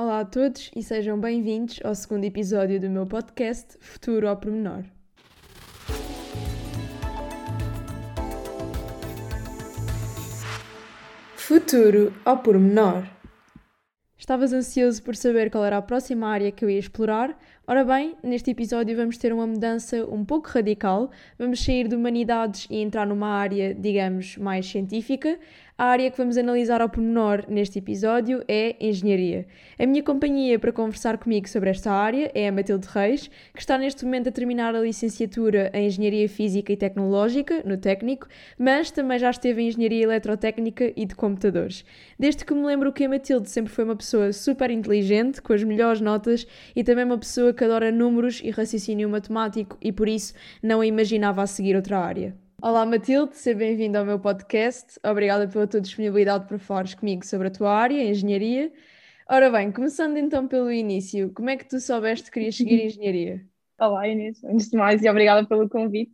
Olá a todos e sejam bem-vindos ao segundo episódio do meu podcast Futuro ao Pormenor. Futuro ao Pormenor. Estavas ansioso por saber qual era a próxima área que eu ia explorar? Ora bem, neste episódio vamos ter uma mudança um pouco radical. Vamos sair de humanidades e entrar numa área, digamos, mais científica. A área que vamos analisar ao pormenor neste episódio é Engenharia. A minha companhia para conversar comigo sobre esta área é a Matilde Reis, que está neste momento a terminar a licenciatura em Engenharia Física e Tecnológica, no técnico, mas também já esteve em Engenharia Eletrotécnica e de Computadores. Desde que me lembro que a Matilde sempre foi uma pessoa super inteligente, com as melhores notas e também uma pessoa que adora números e raciocínio matemático e por isso não a imaginava a seguir outra área. Olá Matilde, seja bem-vinda ao meu podcast. Obrigada pela tua disponibilidade para falares comigo sobre a tua área, a engenharia. Ora bem, começando então pelo início, como é que tu soubeste que querias seguir engenharia? Olá Inês, antes de mais e obrigada pelo convite.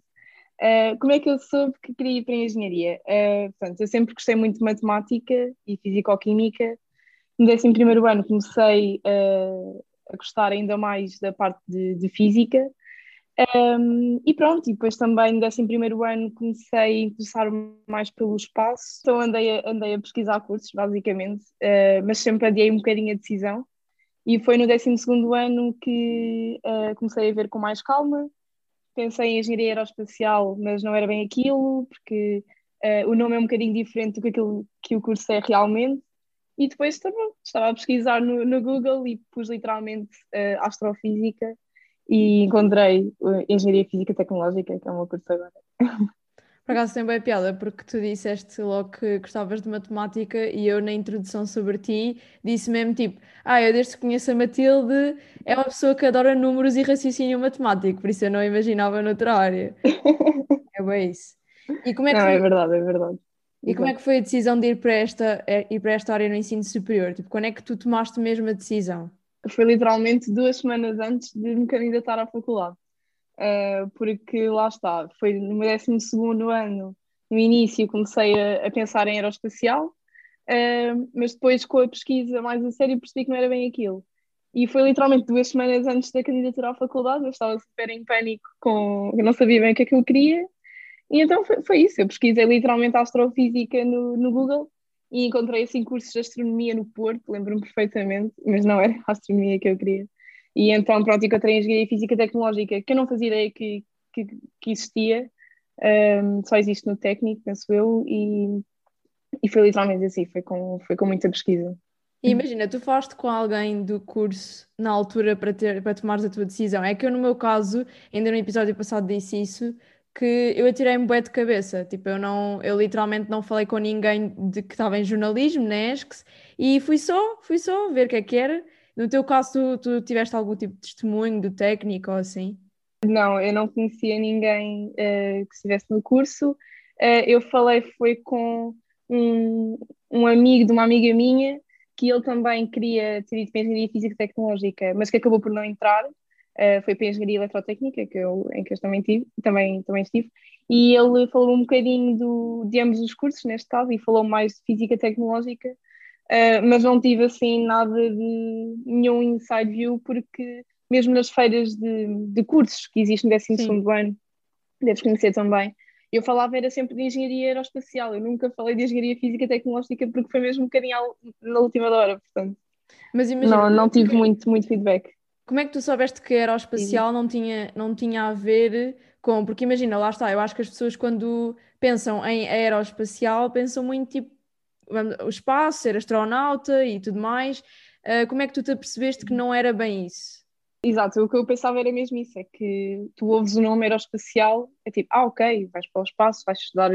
Uh, como é que eu soube que queria ir para a engenharia? Uh, portanto, eu sempre gostei muito de matemática e fisicoquímica. No 11 ano comecei uh, a gostar ainda mais da parte de, de física um, e pronto, e depois também no 11 ano comecei a interessar-me mais pelo espaço, então andei a, andei a pesquisar cursos, basicamente, uh, mas sempre adiei um bocadinho a decisão. E foi no 12 ano que uh, comecei a ver com mais calma. Pensei em engenharia aeroespacial, mas não era bem aquilo, porque uh, o nome é um bocadinho diferente do que aquilo que o curso é realmente. E depois estava, estava a pesquisar no, no Google e pus literalmente astrofísica e encontrei Engenharia Física Tecnológica, que é o meu curso agora. Por acaso tem bem piada, porque tu disseste logo que gostavas de matemática e eu na introdução sobre ti disse mesmo tipo, ah, eu desde que conheço a Matilde é uma pessoa que adora números e raciocínio matemático, por isso eu não imaginava noutra área. é bem isso. E como é que não, é verdade, é verdade. E como é que foi a decisão de ir para esta, eh, ir para esta área no ensino superior? Tipo, quando é que tu tomaste mesmo a decisão? foi literalmente duas semanas antes de me candidatar à faculdade. Uh, porque lá está, foi no meu 12 ano, no início, comecei a, a pensar em aeroespacial, uh, mas depois com a pesquisa mais a sério percebi que não era bem aquilo. E foi literalmente duas semanas antes da candidatura à faculdade, eu estava super em pânico, com, eu não sabia bem o que é que eu queria, e então foi, foi isso, eu pesquisei literalmente astrofísica no, no Google e encontrei assim cursos de astronomia no Porto, lembro-me perfeitamente, mas não era a astronomia que eu queria. E então, pronto, encontrei engenharia física tecnológica, que eu não fazia ideia que, que, que existia, um, só existe no técnico, penso eu, e, e foi literalmente assim, foi com, foi com muita pesquisa. E imagina, tu falaste com alguém do curso na altura para, ter, para tomares a tua decisão. É que eu, no meu caso, ainda no episódio passado disse isso, que eu atirei-me bué de cabeça. Tipo, eu não, eu literalmente não falei com ninguém de que estava em jornalismo, na ESCS, e fui só, fui só ver o que é que era. No teu caso, tu, tu tiveste algum tipo de testemunho do técnico ou assim? Não, eu não conhecia ninguém uh, que estivesse no curso. Uh, eu falei foi com um, um amigo de uma amiga minha que ele também queria ter ido para Engenharia Física Tecnológica, mas que acabou por não entrar uh, foi para a Engenharia Eletrotécnica, que eu, em que eu também, tive, também, também estive, e ele falou um bocadinho do, de ambos os cursos, neste caso, e falou mais de Física Tecnológica, uh, mas não tive assim nada de nenhum inside view, porque mesmo nas feiras de, de cursos que existem no 12 segundo ano, deves conhecer também, eu falava era sempre de engenharia aeroespacial, eu nunca falei de engenharia física tecnológica porque foi mesmo um bocadinho na última hora, portanto. Mas imagina, não, não tive muito, muito feedback. Como é que tu soubeste que aeroespacial não tinha, não tinha a ver com. Porque imagina, lá está, eu acho que as pessoas quando pensam em aeroespacial pensam muito tipo o espaço, ser astronauta e tudo mais. Uh, como é que tu te apercebeste que não era bem isso? Exato, o que eu pensava era mesmo isso: é que tu ouves o nome aeroespacial, é tipo, ah, ok, vais para o espaço, vais estudar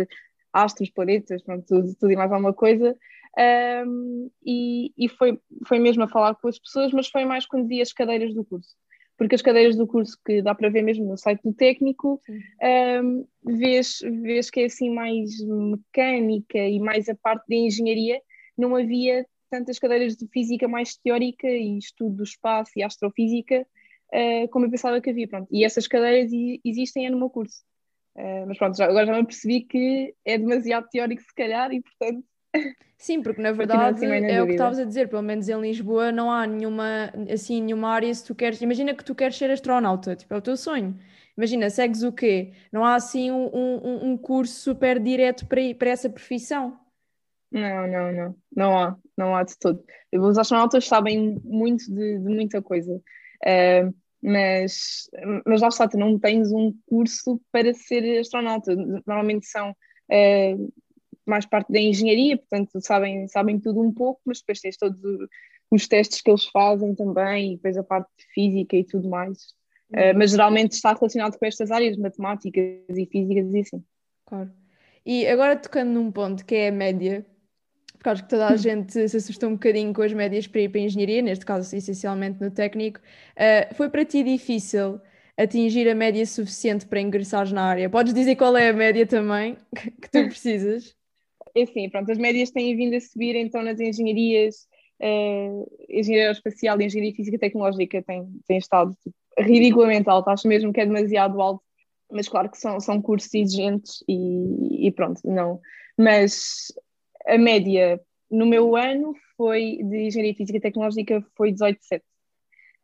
astros, planetas, pronto, tudo, tudo e mais alguma coisa, um, e, e foi, foi mesmo a falar com as pessoas, mas foi mais quando vi as cadeiras do curso. Porque as cadeiras do curso, que dá para ver mesmo no site do técnico, um, vês, vês que é assim mais mecânica e mais a parte de engenharia, não havia tantas cadeiras de física mais teórica e estudo do espaço e astrofísica uh, como eu pensava que havia. Pronto. E essas cadeiras existem é no meu curso. Uh, mas pronto, já, agora já me percebi que é demasiado teórico se calhar e portanto Sim, porque na verdade é o que estavas a dizer, pelo menos em Lisboa não há nenhuma, assim, nenhuma área se tu queres, imagina que tu queres ser astronauta, tipo, é o teu sonho. Imagina, segues o quê? Não há assim um, um, um curso super direto para, para essa profissão. Não, não, não, não há, não há de todo. Os astronautas sabem muito de, de muita coisa, uh, mas, mas lá está, tu não tens um curso para ser astronauta. Normalmente são uh, mais parte da engenharia, portanto sabem, sabem tudo um pouco, mas depois tens todos os testes que eles fazem também, e depois a parte de física e tudo mais. Uh, mas geralmente está relacionado com estas áreas, matemáticas e físicas e assim. Claro. E agora tocando num ponto que é a média, porque acho que toda a hum. gente se assustou um bocadinho com as médias para ir para a engenharia, neste caso essencialmente no técnico. Uh, foi para ti difícil atingir a média suficiente para ingressares na área? Podes dizer qual é a média também que tu precisas? Sim, pronto, as médias têm vindo a subir então nas engenharias, uh, engenharia aeroespacial e engenharia física tecnológica têm, estado tipo, ridiculamente alto, acho mesmo que é demasiado alto, mas claro que são, são cursos exigentes e, e pronto, não. Mas a média no meu ano foi de Engenharia Física e Tecnológica foi 18,7. Uh,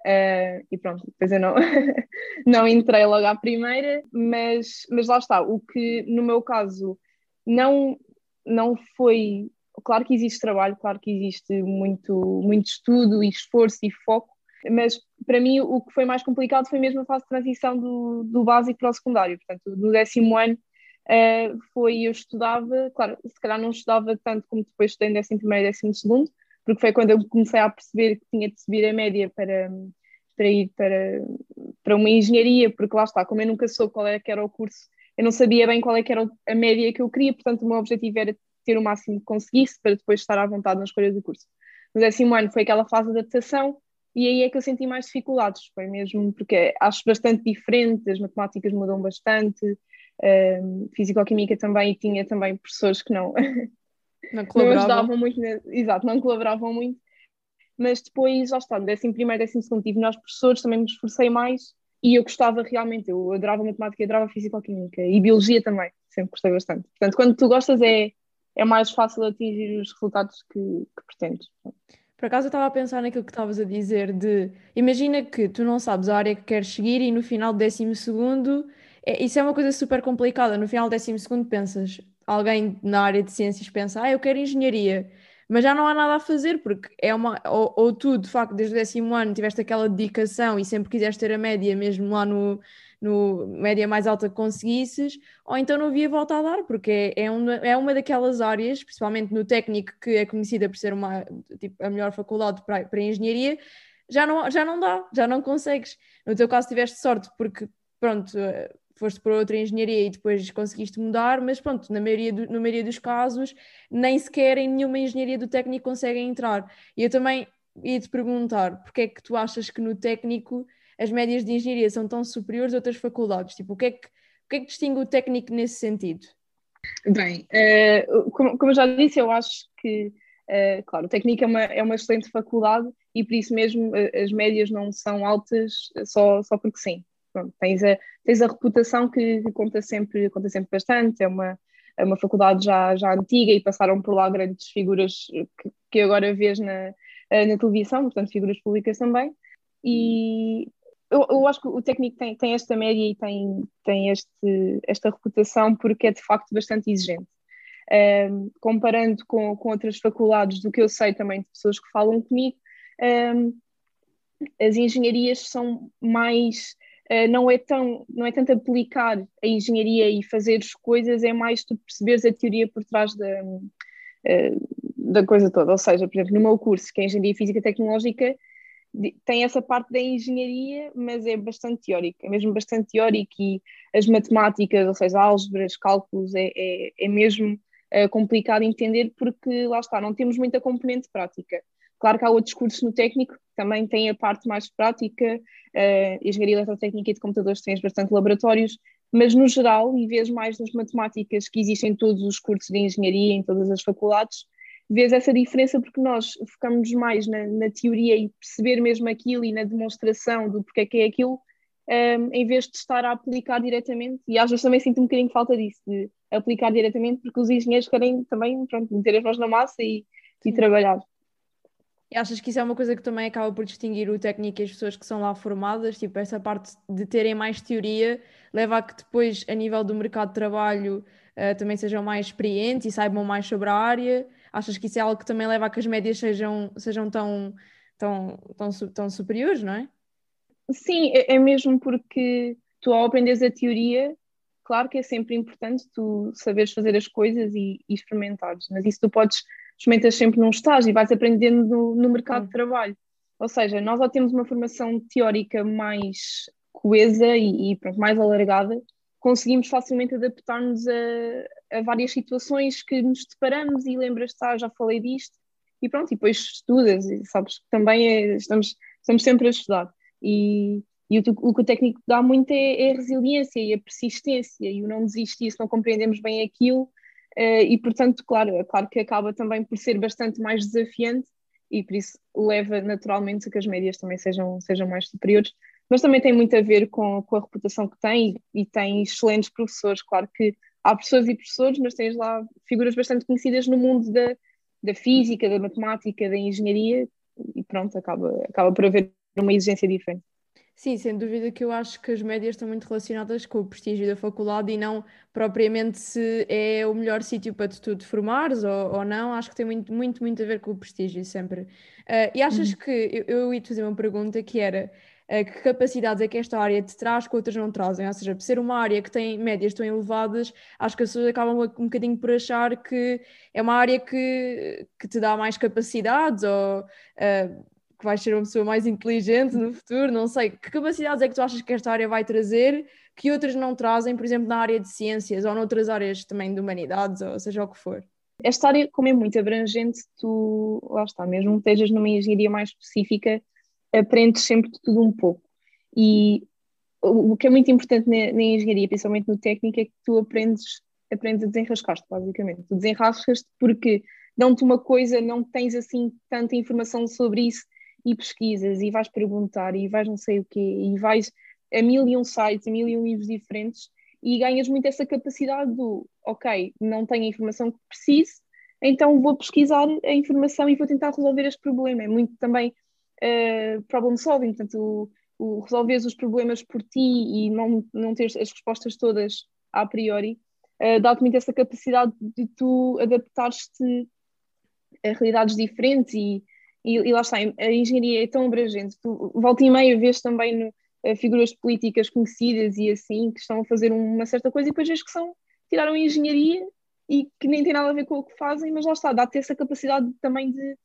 ah, e pronto, depois eu não, não entrei logo à primeira, mas, mas lá está, o que no meu caso não, não foi. Claro que existe trabalho, claro que existe muito, muito estudo e esforço e foco, mas para mim o que foi mais complicado foi mesmo a fase de transição do, do básico para o secundário. Portanto, no décimo ano uh, foi eu estudava, claro, se calhar não estudava tanto como depois estudei em décimo primeiro e décimo segundo, porque foi quando eu comecei a perceber que tinha de subir a média para, para ir para, para uma engenharia, porque lá está, como eu nunca soube qual era, que era o curso, eu não sabia bem qual é que era a média que eu queria, portanto o meu objetivo era ter o máximo que conseguisse para depois estar à vontade nas escolha do curso. No décimo ano foi aquela fase de adaptação e aí é que eu senti mais dificuldades, foi mesmo porque acho bastante diferente, as matemáticas mudam bastante, um, Físico-Química também e tinha também professores que não, não, não ajudavam muito, exato, não colaboravam muito, mas depois, já está, décimo primeiro, décimo segundo, tive nós professores, também me esforcei mais e eu gostava realmente, eu adorava matemática, adorava Físico-Química e Biologia também, sempre gostei bastante. Portanto, quando tu gostas é, é mais fácil atingir os resultados que, que pretendes. Por acaso eu estava a pensar naquilo que estavas a dizer de imagina que tu não sabes a área que queres seguir e no final do décimo segundo é, isso é uma coisa super complicada. No final do décimo segundo pensas, alguém na área de ciências pensa, ah, eu quero engenharia, mas já não há nada a fazer, porque é uma. Ou, ou tu, de facto, desde o décimo ano tiveste aquela dedicação e sempre quiseste ter a média, mesmo lá no, no média mais alta que conseguisses, ou então não havia volta a dar, porque é, é, uma, é uma daquelas áreas, principalmente no técnico, que é conhecida por ser uma, tipo, a melhor faculdade para, para engenharia, já não, já não dá, já não consegues. No teu caso tiveste sorte, porque pronto, foste para outra engenharia e depois conseguiste mudar, mas pronto, na maioria, do, na maioria dos casos, nem sequer em nenhuma engenharia do técnico conseguem entrar. E eu também ia te perguntar, porque é que tu achas que no técnico as médias de engenharia são tão superiores a outras faculdades? Tipo, o que é que, o que, é que distingue o técnico nesse sentido? Bem, uh, como, como já disse, eu acho que, uh, claro, o técnico é uma, é uma excelente faculdade e por isso mesmo uh, as médias não são altas só, só porque sim pronto, tens, a, tens a reputação que, que, conta, sempre, conta sempre bastante, é uma, é uma faculdade já, já antiga e passaram por lá grandes figuras que, que agora vês na, eh, na televisão, portanto figuras públicas também, e eu, eu acho que o técnico tem, tem esta média e tem, tem este, esta reputação porque é de facto bastante exigente. Um, comparando com, com outras faculdades, do que eu sei também de pessoas que falam comigo, um, as engenharias são mais não, é tão, não é tanto aplicar a engenharia e fazer as coisas, é mais tu perceberes a teoria por trás da, uh, da coisa toda. Ou seja, por exemplo, no meu curso, que é Engenharia Física Tecnológica, tem essa parte da engenharia, mas é bastante teórica, é mesmo bastante teórico e as matemáticas, ou seja, álgebras, cálculos, é, é, é mesmo é, complicado entender porque lá está, não temos muita componente prática. Claro que há outros cursos no técnico que também têm a parte mais prática, uh, engenharia eletrotécnica e de computadores tens bastante laboratórios, mas no geral, e vês mais das matemáticas que existem em todos os cursos de engenharia, em todas as faculdades, vês essa diferença porque nós focamos mais na, na, teoria e perceber mesmo aquilo e na demonstração do porquê que é aquilo, um, em vez de estar a aplicar diretamente, e às vezes também sinto um bocadinho falta disso, de aplicar diretamente, porque os engenheiros querem também pronto, meter as mãos na massa e, e trabalhar. Achas que isso é uma coisa que também acaba por distinguir o técnico e as pessoas que são lá formadas? Tipo, essa parte de terem mais teoria leva a que depois, a nível do mercado de trabalho, uh, também sejam mais experientes e saibam mais sobre a área? Achas que isso é algo que também leva a que as médias sejam, sejam tão, tão, tão, tão superiores, não é? Sim, é, é mesmo porque tu ao aprenderes a teoria, claro que é sempre importante tu saberes fazer as coisas e, e experimentares, mas isso tu podes experimentas sempre num estágio e vais aprendendo no, no mercado de trabalho. Ou seja, nós já temos uma formação teórica mais coesa e, e pronto, mais alargada, conseguimos facilmente adaptar-nos a, a, várias situações que nos deparamos e lembras, ah, já falei disto, e pronto, e depois estudas, e sabes que também é, estamos, estamos sempre a estudar. E, e o, o, que o técnico dá muito é, é, a resiliência e a persistência e o não desistir se não compreendemos bem aquilo, e portanto, claro, é claro que acaba também por ser bastante mais desafiante e por isso leva naturalmente a que as médias também sejam, sejam mais superiores, mas também tem muito a ver com, com a reputação que tem e tem excelentes professores. Claro que há professores e professores, mas tens lá figuras bastante conhecidas no mundo da, da física, da matemática, da engenharia e pronto, acaba, acaba por haver uma exigência diferente. Sim, sem dúvida que eu acho que as médias estão muito relacionadas com o prestígio da faculdade e não propriamente se é o melhor sítio para tu te formares ou, ou não. Acho que tem muito, muito, muito a ver com o prestígio sempre. Uh, e achas uhum. que eu, eu ia te fazer uma pergunta que era uh, que capacidades é que esta área te traz que outras não trazem? Ou seja, por ser uma área que tem médias tão elevadas, acho que as pessoas acabam um bocadinho por achar que é uma área que, que te dá mais capacidades ou. Uh, vais ser uma pessoa mais inteligente no futuro, não sei. Que capacidades é que tu achas que esta área vai trazer que outras não trazem, por exemplo, na área de ciências ou noutras áreas também de humanidades, ou seja o que for? Esta área, como é muito abrangente, tu, lá está, mesmo que estejas numa engenharia mais específica, aprendes sempre de tudo um pouco. E o que é muito importante na, na engenharia, principalmente no técnico, é que tu aprendes, aprendes a desenrascar-te, basicamente. Tu desenrascas-te porque dão-te uma coisa, não tens assim tanta informação sobre isso, e pesquisas e vais perguntar e vais não sei o quê e vais a mil e um sites, a mil e um livros diferentes e ganhas muito essa capacidade do ok, não tenho a informação que preciso, então vou pesquisar a informação e vou tentar resolver este problema. É muito também uh, problem solving, portanto, o, o resolveres os problemas por ti e não, não teres as respostas todas a priori, uh, dá-te muito essa capacidade de tu adaptares-te a realidades diferentes e e, e lá está, a engenharia é tão abrangente. Tu, volta e meia vês também no, uh, figuras políticas conhecidas e assim, que estão a fazer uma certa coisa, e depois vês que são, tiraram engenharia e que nem tem nada a ver com o que fazem, mas lá está, dá-te essa capacidade também de,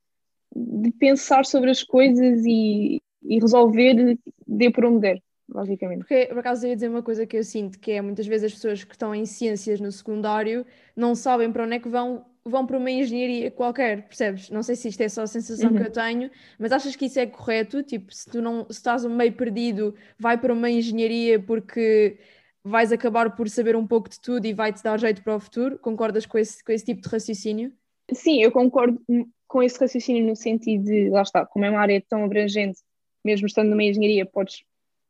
de pensar sobre as coisas e, e resolver de por onde der basicamente. Porque, por acaso, eu ia dizer uma coisa que eu sinto, que é muitas vezes as pessoas que estão em ciências no secundário não sabem para onde é que vão vão para uma engenharia qualquer, percebes? Não sei se isto é só a sensação uhum. que eu tenho, mas achas que isso é correto? Tipo, se tu não se estás meio perdido, vai para uma engenharia porque vais acabar por saber um pouco de tudo e vai-te dar jeito para o futuro? Concordas com esse, com esse tipo de raciocínio? Sim, eu concordo com esse raciocínio no sentido de, lá está, como é uma área tão abrangente, mesmo estando numa engenharia, podes,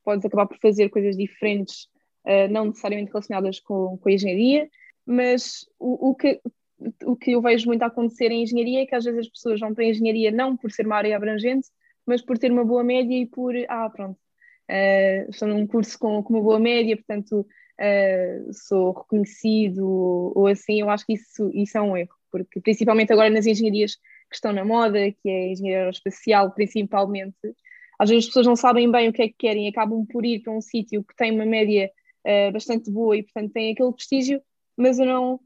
podes acabar por fazer coisas diferentes, uh, não necessariamente relacionadas com, com a engenharia, mas o, o, que o que eu vejo muito acontecer em engenharia é que às vezes as pessoas vão para a engenharia não por ser uma área abrangente, mas por ter uma boa média e por, ah, pronto, uh, estou num curso com, com uma boa média, portanto uh, sou reconhecido ou, ou, assim, eu acho que isso, isso é um erro, porque principalmente agora nas engenharias que estão na moda, que é a engenharia aeroespacial principalmente, às vezes as pessoas não sabem bem o que é que querem acabam por ir para um sítio que tem uma média uh, bastante boa e portanto tem aquele prestígio, mas eu não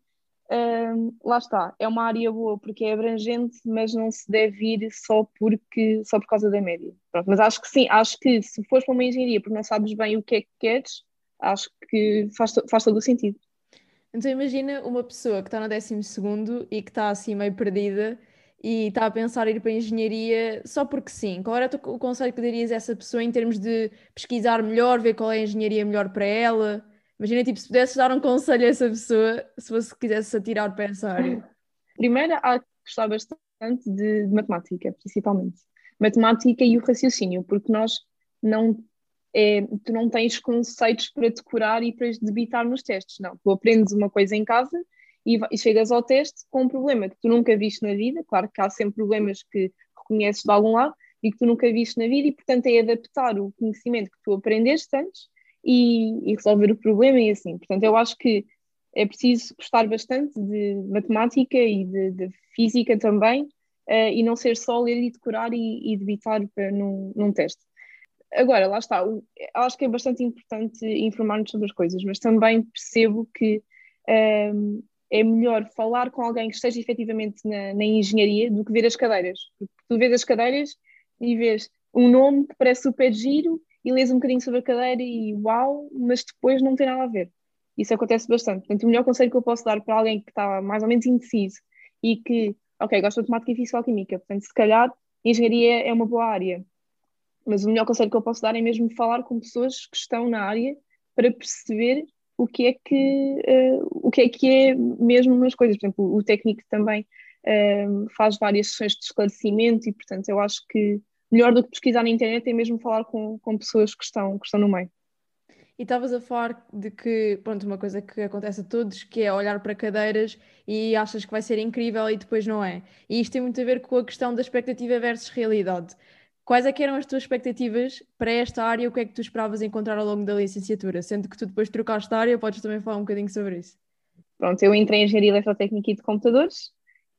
lá está, é uma área boa porque é abrangente, mas não se deve ir só, porque, só por causa da média. Pronto, mas acho que sim, acho que se fores para uma engenharia porque não sabes bem o que é que queres, acho que faz, faz todo o sentido. Então imagina uma pessoa que está no 12 e que está assim meio perdida e está a pensar em ir para a engenharia só porque sim. Qual era o conselho que darias a essa pessoa em termos de pesquisar melhor, ver qual é a engenharia melhor para ela? Imagina, tipo, se pudesses dar um conselho a essa pessoa, se você quisesse atirar para essa área. Primeiro, há que gostar bastante de, de, matemática, principalmente. Matemática e o raciocínio, porque nós não é, tu não tens conceitos para decorar e para debitar nos testes, não. Tu aprendes uma coisa em casa e, e chegas ao teste com um problema que tu nunca viste na vida, claro que há sempre problemas que reconheces de algum lado e que tu nunca viste na vida e, portanto, é adaptar o conhecimento que tu aprendeste antes e, e resolver o problema e assim. Portanto, eu acho que é preciso gostar bastante de matemática e de, de física também uh, e não ser só ler e decorar e, e debitar num, num teste. Agora, lá está, acho que é bastante importante informar-nos sobre as coisas, mas também percebo que um, ehm, é melhor falar com alguém que esteja efetivamente na, na, engenharia do que ver as cadeiras. Porque tu vês as cadeiras e vês um nome que parece super giro e lês um bocadinho sobre a cadeira e uau, mas depois não tem nada a ver. Isso acontece bastante. Portanto, o melhor conselho que eu posso dar para alguém que está mais ou menos indeciso e que, ok, gosta de matemática e físico-química, portanto, se calhar engenharia é uma boa área mas o melhor conselho que eu posso dar é mesmo falar com pessoas que estão na área para perceber o que é que, uh, o que, é, que é mesmo nas coisas. Por exemplo, o técnico também uh, faz várias sessões de esclarecimento e, portanto, eu acho que melhor do que pesquisar na internet é mesmo falar com, com pessoas que estão, que estão no meio. E estavas a falar de que, pronto, uma coisa que acontece a todos, que é olhar para cadeiras e achas que vai ser incrível e depois não é. E isto tem muito a ver com a questão da expectativa versus realidade. Quais é que eram as tuas expectativas para esta área? O que é que tu esperavas encontrar ao longo da licenciatura? Sendo que tu depois trocaste de área, podes também falar um bocadinho sobre isso. Pronto, eu entrei em Engenharia Eletrotécnica e de Computadores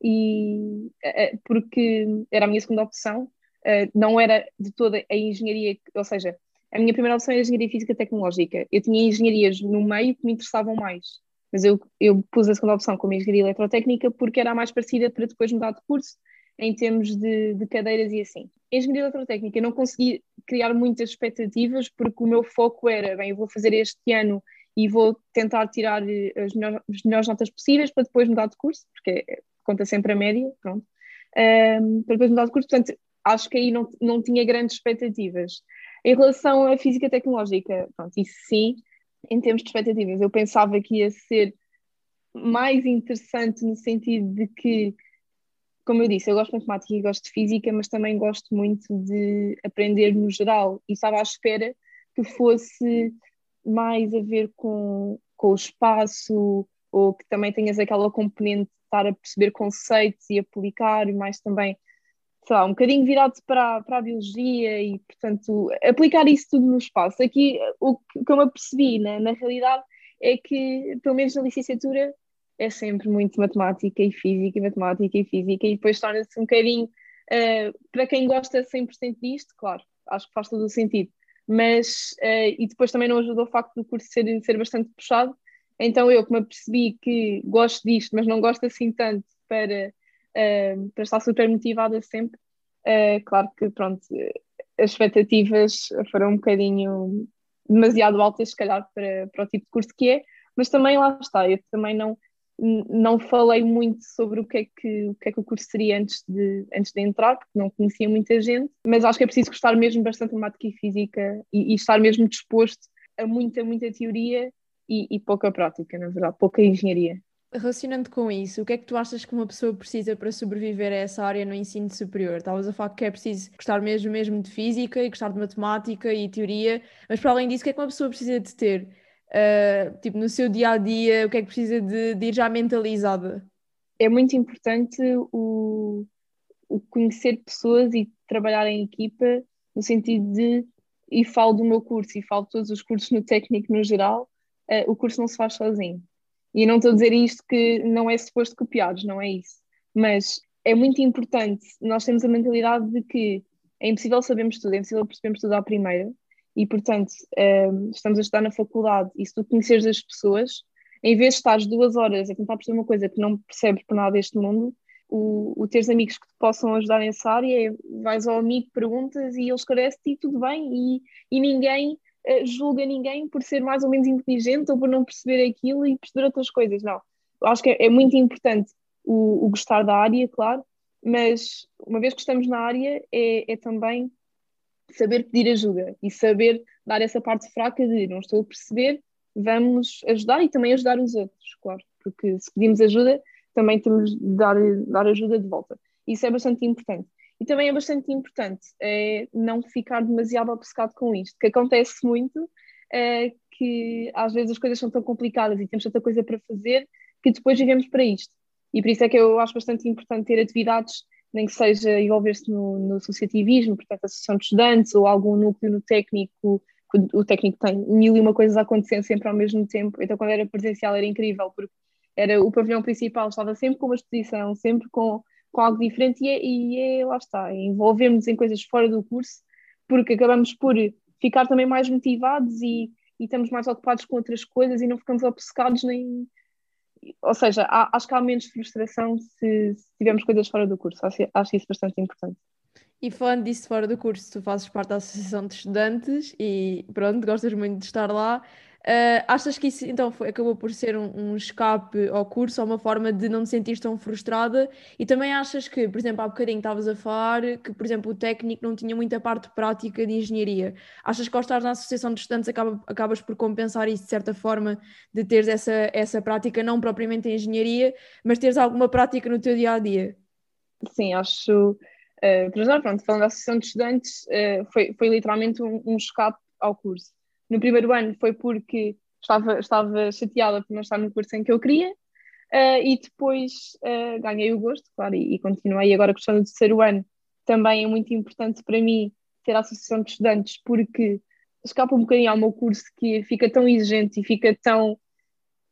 e eh, eh, porque era a minha segunda opção, eh, não era de toda a engenharia, ou seja, a minha primeira opção era Engenharia Física Tecnológica. Eu tinha engenharias no meio que me interessavam mais, mas eu, eu pus a segunda opção como Engenharia Eletrotécnica porque era a mais parecida para depois mudar de curso em termos de, de cadeiras e assim. Engenharia eletrotécnica não consegui criar muitas expectativas porque o meu foco era, bem, eu vou fazer este ano e vou tentar tirar eh, as melhores, as melhores notas possíveis para depois mudar de curso, porque conta sempre a média, pronto, um, para depois mudar de curso, portanto, acho que aí não, não tinha grandes expectativas. Em relação à física tecnológica, pronto, isso sim, em termos de expectativas, eu pensava que ia ser mais interessante no sentido de que como eu disse, eu gosto de matemática e gosto de física, mas também gosto muito de aprender no geral e estava à espera que fosse mais a ver com, com o espaço ou que também tenhas aquela componente de estar a perceber conceitos e aplicar, mais também, sei lá, um bocadinho virado para, para a biologia e, portanto, aplicar isso tudo no espaço. Aqui, o que eu me apercebi na, na realidade é que, pelo menos na licenciatura, é sempre muito matemática e física, e matemática e física, e depois torna-se um bocadinho, uh, para quem gosta 100% disto, claro, acho que faz todo o sentido, mas, uh, e depois também não ajuda o facto do curso ser, ser bastante puxado, então eu que me apercebi que gosto disto, mas não gosto assim tanto para, uh, para estar super motivada sempre, claro que pronto, as expectativas foram um bocadinho demasiado altas, se calhar, para, para o tipo de curso que é, mas também lá está, eu também não, não falei muito sobre o que é que o, que é que o curso seria antes de, antes de entrar, porque não conhecia muita gente, mas acho que é preciso gostar mesmo bastante de matemática e física e, e estar mesmo disposto a muita, muita teoria e, e, pouca prática, na verdade, pouca engenharia. Relacionando com isso, o que é que tu achas que uma pessoa precisa para sobreviver a essa área no ensino superior? Estavas a falar que é preciso gostar mesmo, mesmo de física e gostar de matemática e teoria, mas para além disso, o que é que uma pessoa precisa de ter? uh, tipo, no seu dia a dia, o que é que precisa de, de ir já mentalizada? É muito importante o, o conhecer pessoas e trabalhar em equipa, no sentido de, e falo do meu curso e falo de todos os cursos no técnico no geral, uh, o curso não se faz sozinho. E não estou a dizer isto que não é suposto copiados, não é isso. Mas é muito importante, nós temos a mentalidade de que é impossível sabermos tudo, é impossível percebermos tudo à primeira, e, portanto, um, ehm, estamos a estudar na faculdade e se tu conheceres as pessoas, em vez de estares duas horas a tentar perceber uma coisa que não percebes por nada deste mundo, o, o teres amigos que te possam ajudar nessa área é vais ao amigo, perguntas e ele esclarece-te e tudo bem, e, e ninguém julga ninguém por ser mais ou menos inteligente ou por não perceber aquilo e perceber outras coisas. Não, eu acho que é, é muito importante o, o, gostar da área, claro, mas uma vez que estamos na área, é, é também saber pedir ajuda e saber dar essa parte fraca de não estou a perceber, vamos ajudar e também ajudar os outros, claro, porque se pedimos ajuda, também temos de dar, dar ajuda de volta. Isso é bastante importante. E também é bastante importante é, não ficar demasiado obcecado com isto, que acontece muito, é, que às vezes as coisas são tão complicadas e temos tanta coisa para fazer que depois vivemos para isto. E por isso é que eu acho bastante importante ter atividades, nem que seja envolver-se no, no associativismo, portanto, associação de estudantes ou algum núcleo no técnico, o técnico tem mil e uma coisas acontecendo sempre ao mesmo tempo. Então, quando era presencial, era incrível, porque era o pavilhão principal, estava sempre com uma exposição, sempre com com algo diferente e é, e é lá está, é envolvermos em coisas fora do curso, porque acabamos por ficar também mais motivados e, e estamos mais ocupados com outras coisas e não ficamos obcecados nem. Ou seja, há, acho que há menos frustração se, se tivermos coisas fora do curso. Acho, acho isso bastante importante. E falando disso fora do curso, tu fazes parte da Associação de Estudantes e pronto, gostas muito de estar lá. Uh, achas que isso então foi, acabou por ser um, um, escape ao curso ou uma forma de não te sentir tão frustrada? E também achas que, por exemplo, há bocadinho estavas a falar que, por exemplo, o técnico não tinha muita parte prática de engenharia. Achas que ao estar na Associação de Estudantes acaba, acabas por compensar isso de certa forma, de teres essa, essa prática, não propriamente em engenharia, mas teres alguma prática no teu dia a dia? Sim, acho. Uh, para já, pronto, falando da Associação de Estudantes, uh, foi, foi literalmente um, um escape ao curso no primeiro ano foi porque estava, estava chateada por não estar no curso em que eu queria, uh, e depois uh, ganhei o gosto, claro, e, e continuei. Agora, questão do terceiro ano também é muito importante para mim ter a associação de estudantes, porque escapa um bocadinho ao meu curso que fica tão exigente e fica tão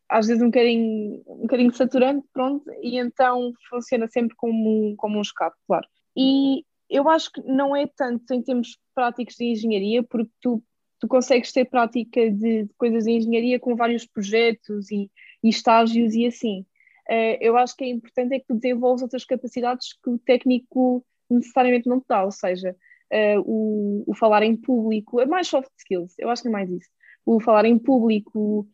às vezes um bocadinho, um bocadinho saturante, pronto, e então funciona sempre como, como um escape, claro. E eu acho que não é tanto em termos práticos de engenharia, porque tu tu consegues ter prática de, de coisas em engenharia com vários projetos e, e estágios e assim. Uh, eu acho que é importante é que tu desenvolves outras capacidades que o técnico necessariamente não te dá, ou seja, uh, o, o, falar em público, é mais soft skills, eu acho que é mais isso. O falar em público,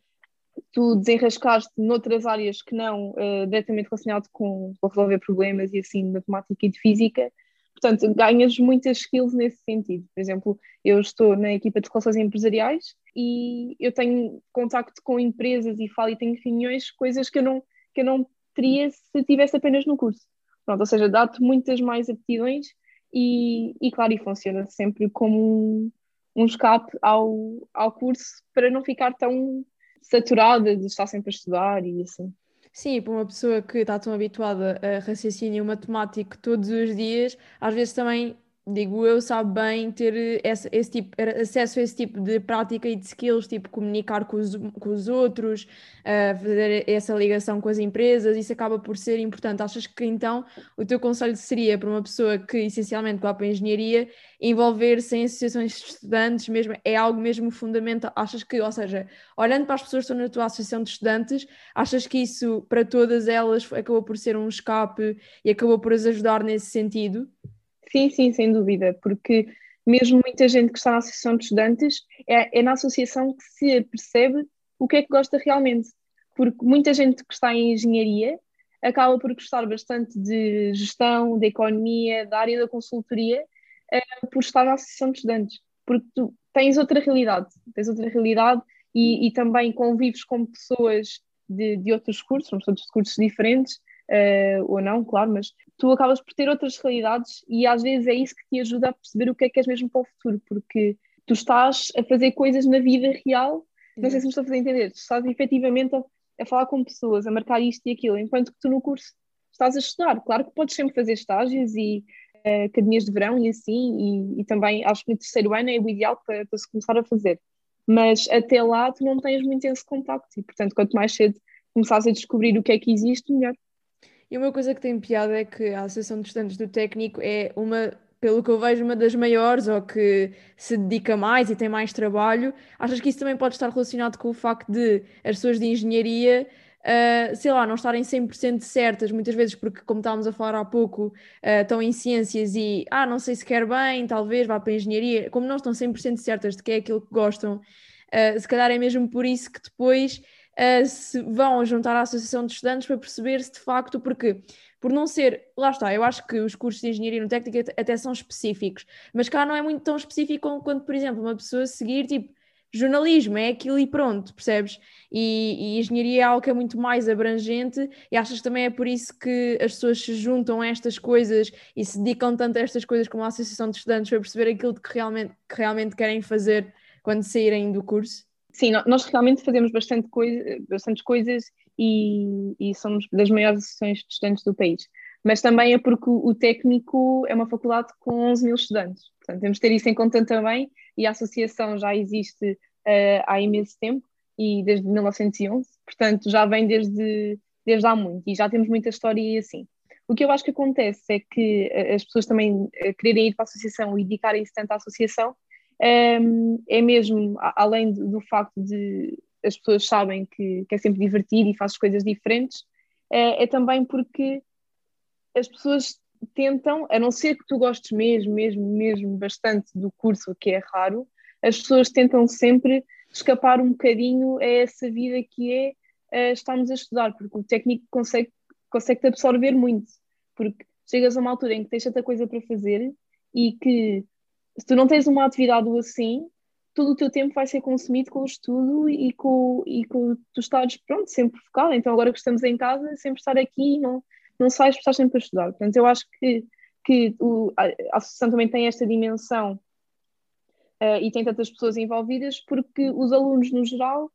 tu desenrascaste noutras áreas que não uh, diretamente relacionado com, com resolver problemas e assim, de matemática e de física, Portanto, ganhas muitas skills nesse sentido. Por exemplo, eu estou na equipa de relações empresariais e eu tenho contacto com empresas e falo e tenho reuniões, coisas que eu não, que eu não teria se tivesse apenas no curso. Pronto, ou seja, dá-te muitas mais aptidões e, e, claro, e funciona sempre como um, escape ao, ao curso para não ficar tão saturada de estar sempre a estudar e assim. Sim, para uma pessoa que está tão habituada a raciocínio matemático todos os dias, às vezes também digo eu, sabe bem ter esse, esse tipo, acesso a esse tipo de prática e de skills, tipo comunicar com os, com os outros, uh, fazer essa ligação com as empresas, isso acaba por ser importante. Achas que então o teu conselho seria para uma pessoa que essencialmente vai para a engenharia, envolver-se em associações de estudantes mesmo, é algo mesmo fundamental? Achas que, ou seja, olhando para as pessoas que estão na tua associação de estudantes, achas que isso para todas elas acabou por ser um escape e acabou por as ajudar nesse sentido? Sim, sim, sem dúvida, porque mesmo muita gente que está na associação de estudantes, é, é na associação que se percebe o que é que gosta realmente. Porque muita gente que está em engenharia acaba por gostar bastante de gestão, de economia, da área da consultoria, uh, por estar na associação de estudantes. Porque tu tens outra realidade, tens outra realidade e, e também convives com pessoas de, de outros cursos, somos todos cursos diferentes, uh, ou não, claro, mas tu acabas por ter outras realidades e às vezes é isso que te ajuda a perceber o que é que és mesmo para o futuro, porque tu estás a fazer coisas na vida real, não sei se me estou a fazer entender, tu estás efetivamente a, a falar com pessoas, a marcar isto e aquilo, enquanto que tu no curso estás a estudar. Claro que podes sempre fazer estágios e uh, academias de verão e assim, e, e, também acho que no terceiro ano é o ideal para, para se começar a fazer. Mas até lá tu não tens muito esse contacto e, portanto, quanto mais cedo começares a descobrir o que é que existe, melhor. E uma coisa que tem piada é que a Associação de Estudantes do Técnico é uma, pelo que eu vejo, uma das maiores ou que se dedica mais e tem mais trabalho. Achas que isso também pode estar relacionado com o facto de as pessoas de engenharia. Uh, sei lá, não estarem 100% certas, muitas vezes porque, como estávamos a falar há pouco, uh, estão em ciências e, ah, não sei se quer bem, talvez vá para a engenharia, como não estão 100% certas de que é aquilo que gostam, uh, se calhar é mesmo por isso que depois se vão juntar à Associação de Estudantes para perceber se de facto, porque por não ser, lá está, eu acho que os cursos de engenharia no técnico até são específicos, mas cá não é muito tão específico quanto, por exemplo, uma pessoa seguir tipo jornalismo, é aquilo e pronto, percebes? E, e, engenharia é algo que é muito mais abrangente e achas que também é por isso que as pessoas se juntam a estas coisas e se dedicam tanto a estas coisas como a Associação de Estudantes para perceber aquilo que realmente, que realmente querem fazer quando saírem do curso? Sim, nós realmente fazemos bastante coisa, bastantes coisas e, e somos das maiores associações de estudantes do país. Mas também é porque o técnico é uma faculdade com 11 mil estudantes. Portanto, temos de ter isso em conta também e a associação já existe uh, há imenso tempo e desde 1911, portanto já vem desde, desde há muito e já temos muita história e assim. O que eu acho que acontece é que eh, as pessoas também eh, quererem ir para a associação e dedicarem-se tanto à associação é mesmo, além do facto de as pessoas sabem que, que é sempre divertido e faz coisas diferentes, é, é também porque as pessoas tentam, a não ser que tu gostes mesmo, mesmo, mesmo bastante do curso, o que é raro, as pessoas tentam sempre escapar um bocadinho a essa vida que é estarmos a estudar, porque o técnico consegue, consegue te absorver muito, porque chegas a uma altura em que tens tanta coisa para fazer e que se tu não tens uma atividade assim, todo o teu tempo vai ser consumido com o estudo e com, e com tu estares, pronto, sempre focado. Então agora que estamos em casa, sempre estar aqui e não, não sais, estás sempre a estudar. Portanto, eu acho que, que o, a, associação também tem esta dimensão uh, e tem tantas pessoas envolvidas porque os alunos, no geral,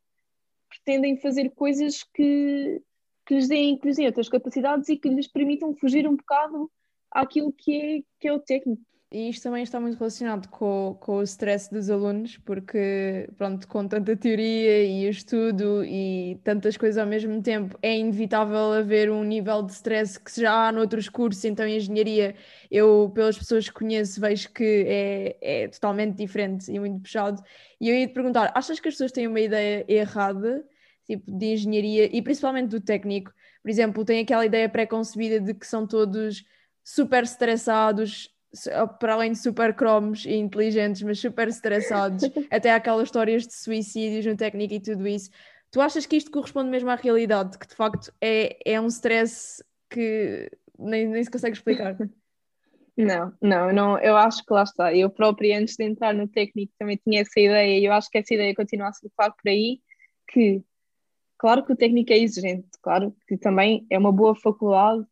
pretendem fazer coisas que, que, lhes, deem, que outras capacidades e que lhes permitam fugir um bocado àquilo que é, que é o técnico. E isto também está muito relacionado com, com o stress dos alunos, porque, pronto, com tanta teoria e estudo e tantas coisas ao mesmo tempo, é inevitável haver um nível de stress que já há noutros cursos, então em engenharia, eu, pelas pessoas que conheço, vejo que é, é totalmente diferente e muito puxado. E eu ia te perguntar, achas que as pessoas têm uma ideia errada, tipo, de engenharia e principalmente do técnico? Por exemplo, têm aquela ideia pré-concebida de que são todos super estressados, para além de super cromos e inteligentes, mas super estressados, até aquelas histórias de suicídios no técnico e tudo isso. Tu achas que isto corresponde mesmo à realidade? Que de facto é, é um stress que nem, nem se consegue explicar? Não, não, não, eu acho que lá está. Eu própria, antes de entrar no técnico, também tinha essa ideia, e eu acho que essa ideia continua a circular por aí, que claro que o técnico é exigente, claro que também é uma boa faculdade,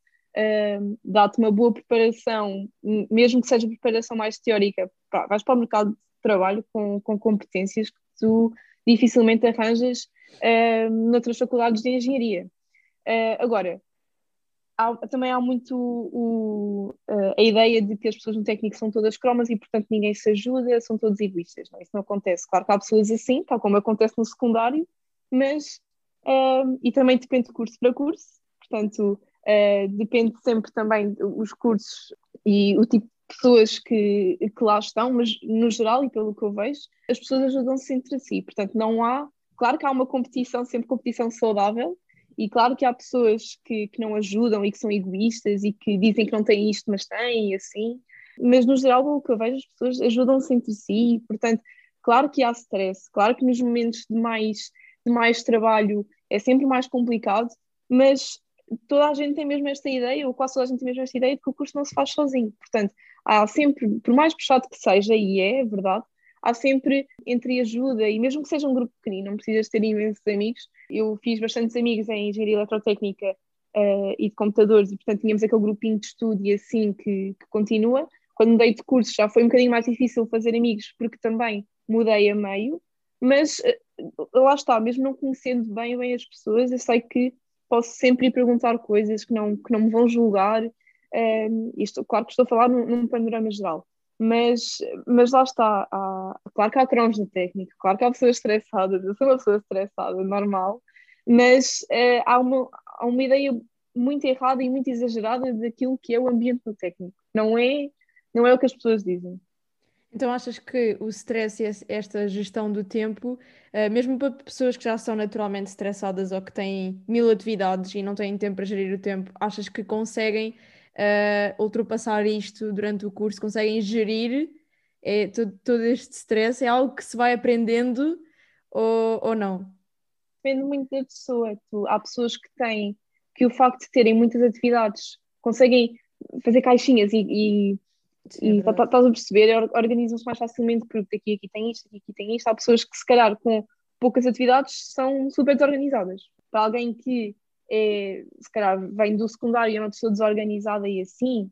dá-te uma boa preparação, mesmo que seja preparação mais teórica, pá, vais para o mercado de trabalho com, com competências que tu dificilmente arranjas uh, noutras faculdades de engenharia. Uh, agora, há, também há muito o, uh, a ideia de que as pessoas no técnico são todas cromas e, portanto, ninguém se ajuda, são todos egoístas. Não? Isso não acontece. Claro que há pessoas assim, tal como acontece no secundário, mas. E também depende de curso para curso, portanto, Uh, depende sempre também dos cursos e o tipo de pessoas que, que lá estão, mas no geral e pelo que eu vejo, as pessoas ajudam-se entre si. Portanto, não há. Claro que há uma competição, sempre competição saudável, e claro que há pessoas que, que não ajudam e que são egoístas e que dizem que não têm isto, mas têm, e assim. Mas no geral, o que eu vejo, as pessoas ajudam-se entre si, portanto, claro que há stress, claro que nos momentos de mais, de mais trabalho é sempre mais complicado, mas toda a gente tem mesmo esta ideia, ou quase toda a gente tem mesmo esta ideia de que o curso não se faz sozinho. Portanto, há sempre, por mais puxado que seja, e é, é verdade, há sempre entre ajuda, e mesmo que seja um grupo pequenino, não precisas ter imensos amigos. Eu fiz bastantes amigos em engenharia eletrotécnica uh, e de computadores, e portanto tínhamos aquele grupinho de estudo e assim que, que continua. Quando mudei de curso já foi um bocadinho mais difícil fazer amigos, porque também mudei a meio, mas uh, lá está, mesmo não conhecendo bem, bem as pessoas, eu sei que posso sempre ir perguntar coisas que não, que não me vão julgar. Um, isto, claro que estou a falar num, num, panorama geral, mas, mas lá está. Há, claro que há cromos no técnico, claro que há pessoas estressadas, eu sou uma pessoa estressada, normal, mas uh, há, uma, há uma ideia muito errada e muito exagerada daquilo que é o ambiente no técnico. Não é, não é o que as pessoas dizem. Então achas que o stress e esta gestão do tempo, uh, mesmo para pessoas que já são naturalmente estressadas ou que têm mil atividades e não têm tempo para gerir o tempo, achas que conseguem uh, ultrapassar isto durante o curso, conseguem gerir é, todo, todo, este stress? É algo que se vai aprendendo ou, ou não? Depende muito da pessoa. Tu, há pessoas que têm que o facto de terem muitas atividades conseguem fazer caixinhas e, e E é estás a perceber, organizam-se mais facilmente porque aqui, aqui tem isto, aqui, aqui tem isto. Há pessoas que, se calhar, com poucas atividades, são super desorganizadas. Para alguém que é, se calhar, vem do secundário e é uma pessoa desorganizada e assim,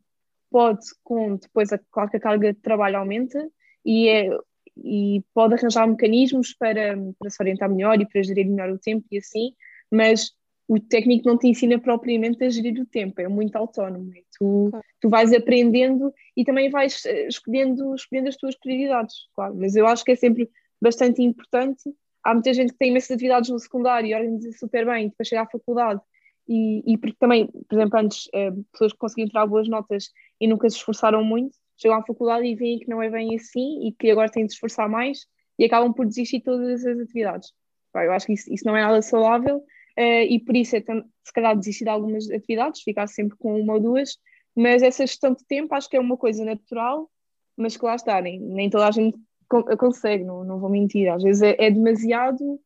pode, com depois, a, claro que a carga de trabalho aumenta e, é, e pode arranjar mecanismos para, para se orientar melhor e para gerir melhor o tempo e assim, mas o técnico não te ensina propriamente a gerir o tempo, é muito autónomo. Tu, claro. tu vais aprendendo e também vais eh, escolhendo, escolhendo as tuas prioridades, claro. Mas eu acho que é sempre bastante importante. Há muita gente que tem imensas atividades no secundário e organiza super bem, depois chega à faculdade e, e porque também, por exemplo, antes, eh, pessoas que conseguiam tirar boas notas e nunca se esforçaram muito, chegam à faculdade e veem que não é bem assim e que agora têm de se esforçar mais e acabam por desistir de todas as atividades. Eu acho que isso, isso não é nada saudável Uh, e por isso é se calhar desistir de algumas atividades, ficar sempre com uma ou duas, mas essa gestão de tempo acho que é uma coisa natural, mas que lá está, nem, nem toda a gente consegue, não, não vou mentir, às vezes é, é demasiado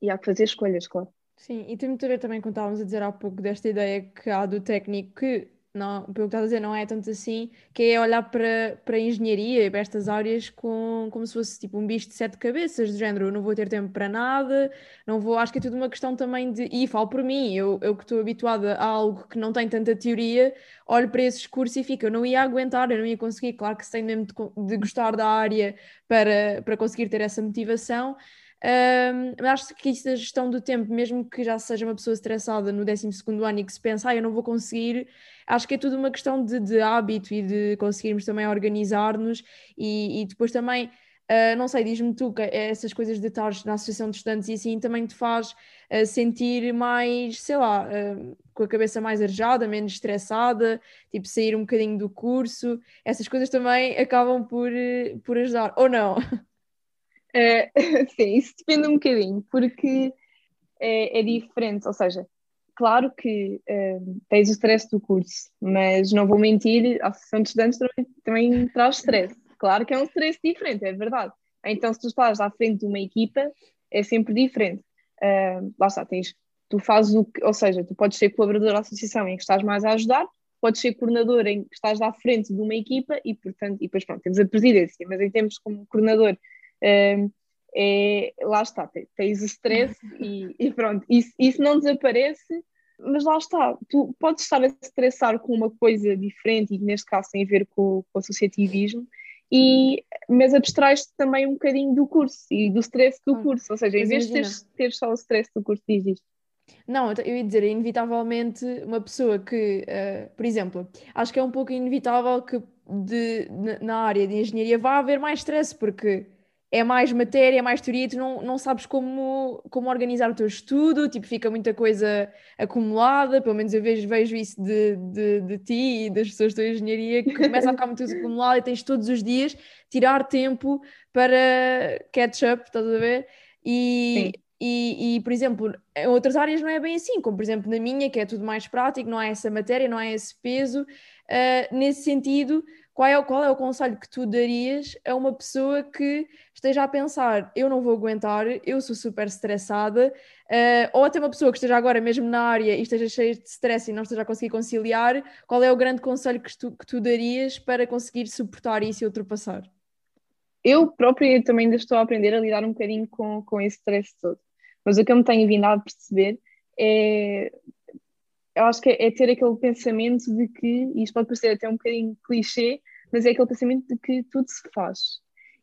e há que fazer escolhas, claro. Sim, e tem muito a ver também, quando estávamos a dizer há pouco, desta ideia que há do técnico que não, pelo que estás a dizer, não é tanto assim, que é olhar para, para a engenharia e para estas áreas com, como se fosse tipo um bicho de sete cabeças, do género, não vou ter tempo para nada, não vou, acho que é tudo uma questão também de, e falo por mim, eu, eu que estou habituada a algo que não tem tanta teoria, olho para esses cursos e fico, eu não ia aguentar, eu não ia conseguir, claro que se tem mesmo de, de gostar da área para, para conseguir ter essa motivação, um, acho que isso da gestão do tempo, mesmo que já seja uma pessoa estressada no 12 ano e que se pensa, ah, eu não vou conseguir, acho que é tudo uma questão de, de hábito e de conseguirmos também organizar-nos e, e, depois também, uh, não sei, diz-me tu que essas coisas de estar na associação de estudantes e assim também te faz uh, sentir mais, sei lá, uh, com a cabeça mais arejada, menos estressada, tipo sair um bocadinho do curso, essas coisas também acabam por, por ajudar, ou não? Uh, sim, isso depende um bocadinho, porque é, é diferente, ou seja, claro que uh, tens o stress do curso, mas não vou mentir, a sessão de estudantes também, também traz stress. Claro que é um stress diferente, é verdade. Então, se tu estás à frente de uma equipa, é sempre diferente. Uh, lá está, tens, tu fazes o que, ou seja, tu podes ser colaborador da associação em que estás mais a ajudar, podes ser coordenador em que estás à frente de uma equipa e, portanto, e depois pronto, temos a presidência, mas em termos como coordenador é, lá está, tens o stress e, e, pronto, isso, isso não desaparece, mas lá está, tu podes estar a estressar com uma coisa diferente e neste caso tem a ver com, com o associativismo, e, mas abstrais-te também um bocadinho do curso e do stress do curso, ou seja, em vez de teres, ter só o stress do curso, diz isto. Não, eu ia dizer, inevitavelmente uma pessoa que, uh, por exemplo, acho que é um pouco inevitável que de, na área de engenharia vá haver mais stress, porque é mais matéria, é mais teoria, tu não, não sabes como, como organizar o teu estudo, tipo, fica muita coisa acumulada, pelo menos eu vejo, vejo isso de, de, de ti e das pessoas da engenharia, que começa a ficar muito acumulado e tens todos os dias tirar tempo para catch up, estás a ver? E, e, e, por exemplo, em outras áreas não é bem assim, como por exemplo na minha, que é tudo mais prático, não há essa matéria, não há esse peso. Uh, nesse sentido, qual é, qual é o conselho que tu darias a uma pessoa que esteja a pensar, eu não vou aguentar, eu sou super estressada, uh, ou até uma pessoa que esteja agora mesmo na área e esteja cheia de stress e não esteja a conseguir conciliar, qual é o grande conselho que tu, que tu darias para conseguir suportar isso e ultrapassar? Eu própria também ainda estou a aprender a lidar um bocadinho com, com esse stress todo, mas o que eu me tenho vindo a perceber é eu acho que é, é, ter aquele pensamento de que, e isto pode parecer até um bocadinho clichê, mas é aquele pensamento de que tudo se faz.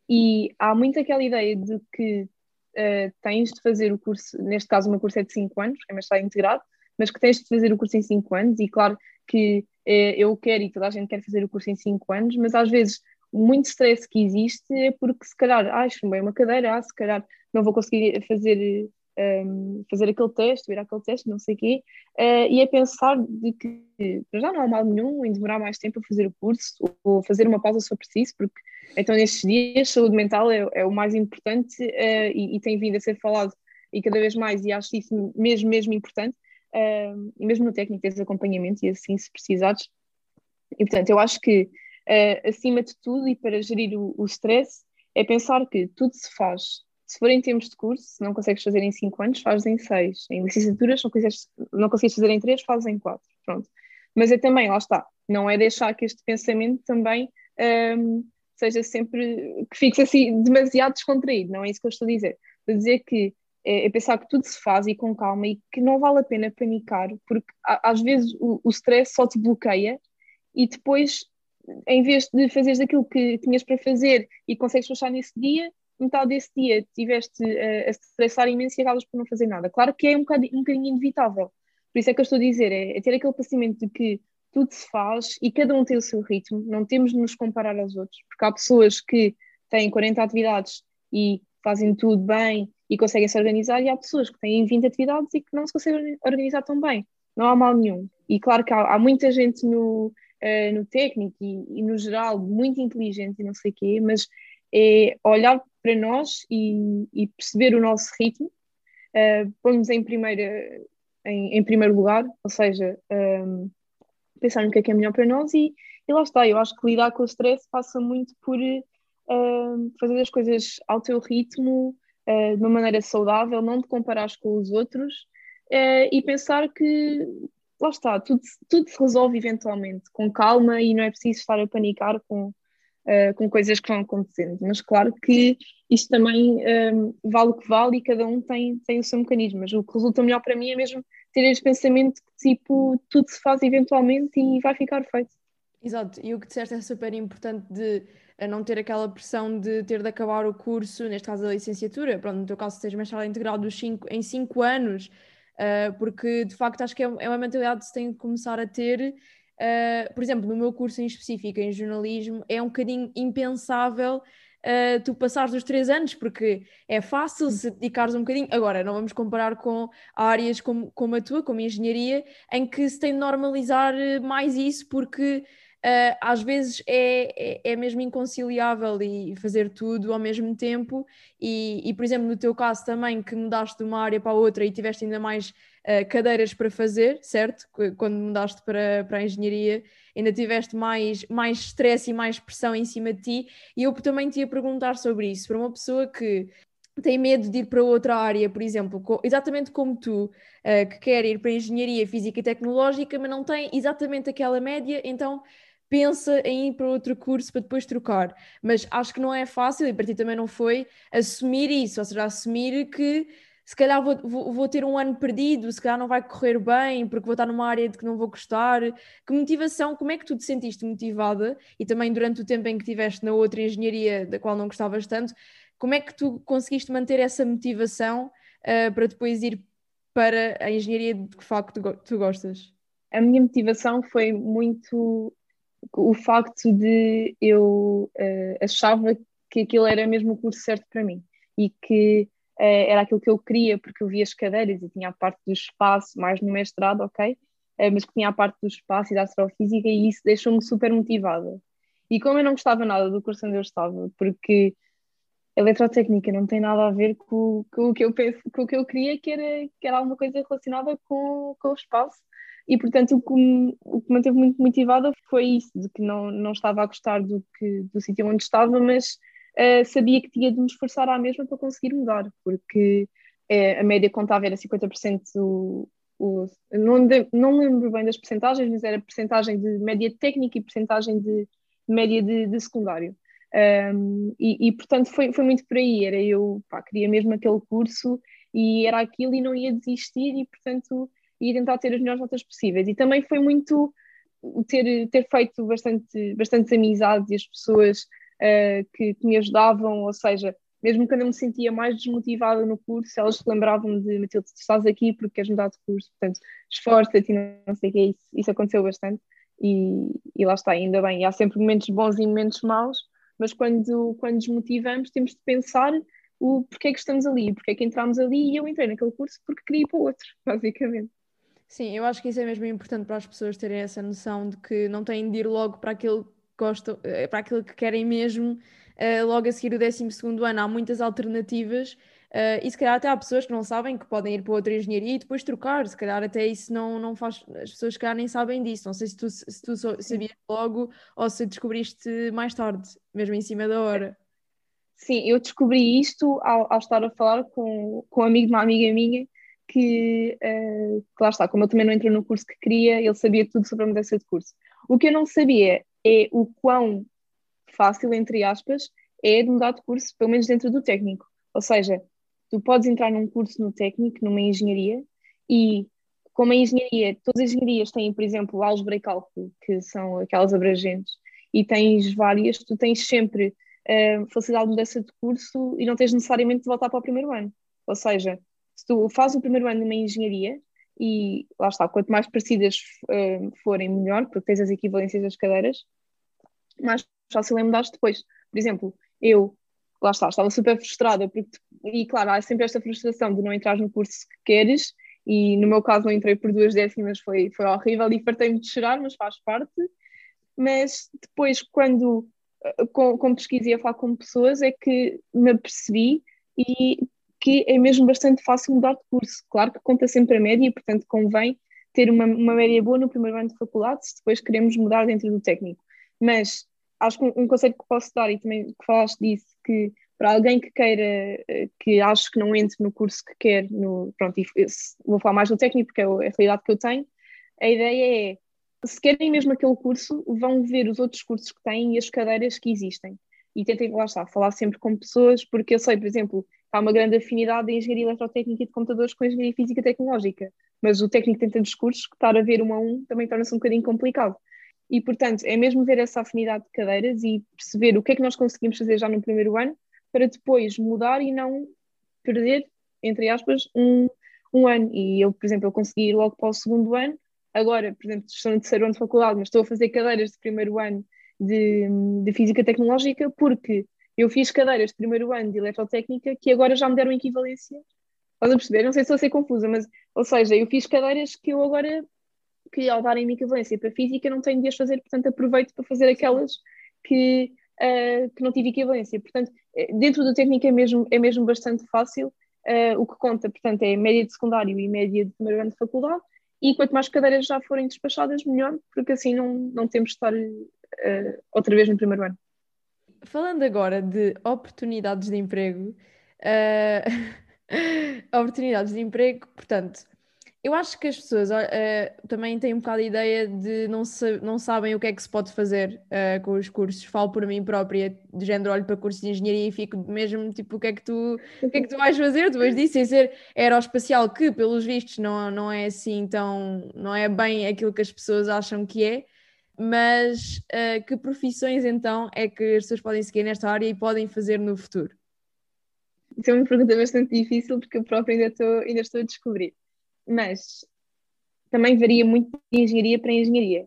E há muito aquela ideia de que uh, tens de fazer o curso, neste caso, uma curso é de 5 anos, é mestrado integrado, mas que tens de fazer o curso em 5 anos, e claro que uh, eu quero e toda a gente quer fazer o curso em 5 anos, mas às vezes muito stress que existe é porque se calhar, ah, chumbei uma cadeira, ah, se calhar não vou conseguir fazer um, fazer aquele teste, vir aquele teste, não sei o quê, uh, e é pensar de que já não há mal nenhum em demorar mais tempo a fazer o curso ou fazer uma pausa se for preciso, porque então nestes dias saúde mental é, é o mais importante uh, e, e, tem vindo a ser falado e cada vez mais, e acho isso mesmo, mesmo importante, uh, e mesmo no técnico tens acompanhamento e assim se precisares. E portanto, eu acho que acima de tudo e para gerir o, o stress é pensar que tudo se faz se for em termos de curso, se não consegues fazer em 5 anos, fazes em 6. Em licenciaturas, não não consegues fazer em 3, fazes em 4. Pronto. Mas é também, lá está, não é deixar que este pensamento também um, seja sempre, que fiques assim demasiado descontraído, não é isso que eu estou a dizer. Estou a dizer que é, é, pensar que tudo se faz e com calma e que não vale a pena panicar, porque às vezes o, o stress só te bloqueia e depois, em vez de fazeres aquilo que tinhas para fazer e consegues fechar nesse dia, metade desse dia tiveste uh, a estressar imenso e acabas por não fazer nada. Claro que é um bocadinho, um bocadinho inevitável. Por isso é que eu estou a dizer, é, é ter aquele pensamento de que tudo se faz e cada um tem o seu ritmo, não temos de nos comparar aos outros, porque há pessoas que têm 40 atividades e fazem tudo bem e conseguem se organizar, e há pessoas que têm 20 atividades e que não se conseguem organizar tão bem. Não há mal nenhum. E claro que há, há muita gente no, uh, no técnico e, e, no geral muito inteligente e não sei o quê, mas é olhar para nós e, e perceber o nosso ritmo, uh, pôr-nos em, em, em, primeiro lugar, ou seja, um, ehm, pensar no que é que é melhor para nós e, e lá está. Eu acho que lidar com o stress passa muito por uh, fazer as coisas ao teu ritmo, uh, de uma maneira saudável, não te comparares com os outros uh, e pensar que lá está, tudo, tudo se resolve eventualmente, com calma e não é preciso estar a panicar com uh, com coisas que vão acontecendo. Mas claro que isto também um, vale o que vale e cada um tem, tem o seu mecanismo. Mas o que resulta melhor para mim é mesmo ter este pensamento que tipo, tudo se faz eventualmente e vai ficar feito. Exato, e o que disseste é super importante de não ter aquela pressão de ter de acabar o curso, neste caso a licenciatura, pronto, no teu caso seja mestrado integral dos cinco, em 5 anos, uh, porque de facto acho que é, é uma mentalidade que se tem de começar a ter Uh, por exemplo, no meu curso em específico, em jornalismo, é um bocadinho impensável uh, tu passares os três anos, porque é fácil se dedicares um bocadinho. Agora, não vamos comparar com áreas como, como a tua, como a engenharia, em que se tem de normalizar mais isso, porque uh, às vezes é, é, é, mesmo inconciliável e fazer tudo ao mesmo tempo. E, e, por exemplo, no teu caso também, que mudaste de uma área para outra e tiveste ainda mais uh, cadeiras para fazer, certo? Quando mudaste para, para a engenharia, ainda tiveste mais, mais stress e mais pressão em cima de ti. E eu também te ia perguntar sobre isso. Para uma pessoa que tem medo de ir para outra área, por exemplo, exatamente como tu, uh, que quer ir para engenharia física e tecnológica, mas não tem exatamente aquela média, então pensa em ir para outro curso para depois trocar. Mas acho que não é fácil, e para ti também não foi, assumir isso, ou seja, assumir que se calhar vou, vou, vou, ter um ano perdido, se calhar não vai correr bem, porque vou estar numa área de que não vou gostar. Que motivação, como é que tu te sentiste motivada? E também durante o tempo em que estiveste na outra engenharia da qual não gostavas tanto, como é que tu conseguiste manter essa motivação uh, para depois ir para a engenharia de que facto tu gostas? A minha motivação foi muito o facto de eu uh, achava que aquilo era mesmo o curso certo para mim e que uh, era aquilo que eu queria, porque eu via as cadeiras e tinha a parte do espaço, mais no mestrado, ok? Uh, mas que tinha a parte do espaço e da astrofísica e isso deixou-me super motivada. E como eu não gostava nada do curso onde eu estava, porque eletrotécnica não tem nada a ver com, com, o que eu penso, com o que eu queria, que era, que era alguma coisa relacionada com, com o espaço e portanto o que, me, o que me manteve muito motivada foi isso, de que não, não estava a gostar do, do sítio onde estava, mas uh, sabia que tinha de me esforçar à mesma para conseguir mudar, porque uh, a média contava era 50% o, o, não, não lembro bem das percentagens, mas era percentagem de média técnica e percentagem de média de, de secundário. Um, e, e, portanto foi, foi muito por aí, era eu pá, queria mesmo aquele curso e era aquilo e não ia desistir e portanto e tentar ter as melhores notas possíveis. E também foi muito ter, ter feito bastante, bastantes amizades e as pessoas uh, que, que, me ajudavam, ou seja, mesmo quando eu me sentia mais desmotivada no curso, elas se lembravam de Matilde, tu estás aqui porque queres mudar de curso, portanto, esforça-te não sei o que é isso. Isso aconteceu bastante e, e lá está, ainda bem. E há sempre momentos bons e momentos maus, mas quando, quando desmotivamos temos de pensar o porquê que estamos ali, porquê que entramos ali e eu entrei naquele curso porque queria ir para o outro, basicamente. Sim, eu acho que isso é mesmo importante para as pessoas terem essa noção de que não têm de ir logo para aquilo que gostam, eh, para aquilo que querem mesmo, uh, logo a seguir o 12 ano. Há muitas alternativas. Uh, e se calhar até há pessoas que não sabem que podem ir para outra engenharia e depois trocar, se calhar até isso não, não faz, as pessoas se calhar nem sabem disso, não sei se tu, se tu sabias logo ou se descobriste mais tarde, mesmo em cima da hora. Sim, eu descobri isto ao, ao estar a falar com, com um amigo de uma amiga minha que, uh, que lá está, como eu também não entrei no curso que queria, ele sabia tudo sobre a mudança de curso. O que eu não sabia é o quão fácil, entre aspas, é de mudar de curso, pelo menos dentro do técnico. Ou seja, tu podes entrar num curso no técnico, numa engenharia, e como a engenharia, todas as engenharias têm, por exemplo, álgebra e cálculo, que são aquelas abrangentes, e tens várias, tu tens sempre uh, facilidade de mudança de curso e não tens necessariamente de voltar para o primeiro ano. Ou seja, se tu fazes o primeiro ano numa engenharia, e lá está, quanto mais parecidas uh, forem, melhor, porque tens as equivalências das cadeiras, mais fácil é mudar depois. Por exemplo, eu, lá está, estava super frustrada, porque, e claro, há sempre esta frustração de não entrar no curso que queres, e no meu caso não entrei por duas décimas, foi, foi horrível e fartei-me de chorar, mas faz parte. Mas depois, quando eh, com, com pesquisa e a falar com pessoas, é que me apercebi e que é mesmo bastante fácil mudar de curso. Claro que conta sempre a média e, portanto, convém ter uma, uma média boa no primeiro ano de faculdade se depois queremos mudar dentro do técnico. Mas acho que um, um conselho que posso dar, e também que falaste disso, que para alguém que queira, eh, que acho que não entre no curso que quer, no, pronto, vou falar mais do técnico porque é a realidade que eu tenho, a ideia é, se querem mesmo aquele curso, vão ver os outros cursos que têm e as cadeiras que existem. E tentem, lá está, falar sempre com pessoas, porque eu sei, por exemplo, há uma grande afinidade de engenharia eletrotécnica e de computadores com engenharia física tecnológica, mas o técnico tem tantos cursos que estar a ver um a um também torna-se um bocadinho complicado. E, portanto, é mesmo ver essa afinidade de cadeiras e perceber o que é que nós conseguimos fazer já no primeiro ano para depois mudar e não perder, entre aspas, um, um ano. E eu, por exemplo, eu consegui ir logo para o segundo ano. Agora, por exemplo, estou no terceiro ano de faculdade, mas estou a fazer cadeiras de primeiro ano de, de Física Tecnológica porque eu fiz cadeiras de primeiro ano de Eletrotécnica que agora já me deram equivalência. Estás a perceber? Não sei se a ser confusa, mas, ou seja, eu fiz cadeiras que eu agora que ao darem-me equivalência para física não tenho de as fazer, portanto aproveito para fazer aquelas que, uh, que não tive equivalência. Portanto, eh, dentro do técnico é mesmo, é mesmo bastante fácil. Uh, o que conta, portanto, é média de secundário e média de primeiro ano de faculdade. E quanto mais cadeiras já forem despachadas, melhor, porque assim não, não temos de estar uh, outra vez no primeiro ano. Falando agora de oportunidades de emprego, oportunidades de emprego, portanto, eu acho que as pessoas uh, também têm um bocado a ideia de não, se, não sabem o que é que se pode fazer uh, com os cursos. Falo por mim própria, de género, olho para cursos de engenharia e fico mesmo tipo, o que é que tu, o que é que tu vais fazer depois disso? Sem ser aeroespacial, que pelos vistos não, não é assim tão, não é bem aquilo que as pessoas acham que é. Mas uh, que profissões então é que as pessoas podem seguir nesta área e podem fazer no futuro? Isso é uma pergunta bastante difícil porque eu própria ainda estou, ainda estou a descobrir mas também varia muito de engenharia para engenharia.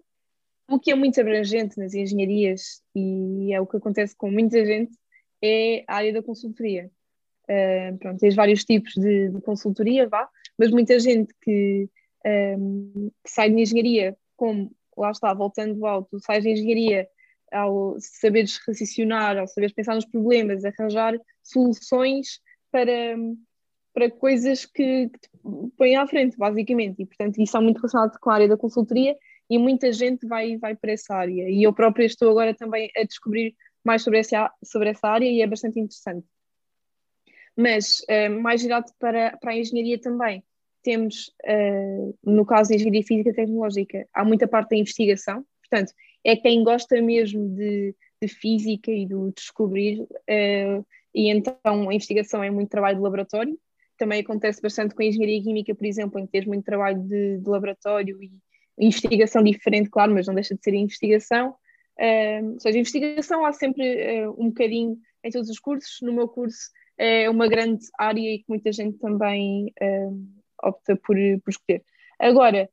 O que é muito abrangente nas engenharias, e é o que acontece com muita gente, é a área da consultoria. Uh, pronto, tens vários tipos de, de, consultoria, vá, mas muita gente que, um, que sai de engenharia, como lá está, voltando ao, tu sais de engenharia ao saberes raciocinar, ao saberes pensar nos problemas, arranjar soluções para, para coisas que, que te põem à frente, basicamente. E, portanto, isso é muito relacionado com a área da consultoria e muita gente vai, vai para essa área. E eu própria estou agora também a descobrir mais sobre essa, sobre essa área e é bastante interessante. Mas, uh, mais girado para, para a engenharia também, temos, uh, no caso da engenharia física tecnológica, há muita parte da investigação, portanto, é quem gosta mesmo de, de física e do descobrir, uh, e então a investigação é muito trabalho de laboratório, também acontece bastante com a engenharia química, por exemplo, em que tens muito trabalho de, de laboratório e investigação diferente, claro, mas não deixa de ser investigação. Uh, ou seja, investigação há sempre uh, um bocadinho em todos os cursos. No meu curso é uma grande área e que muita gente também uh, opta por, por escolher. Agora,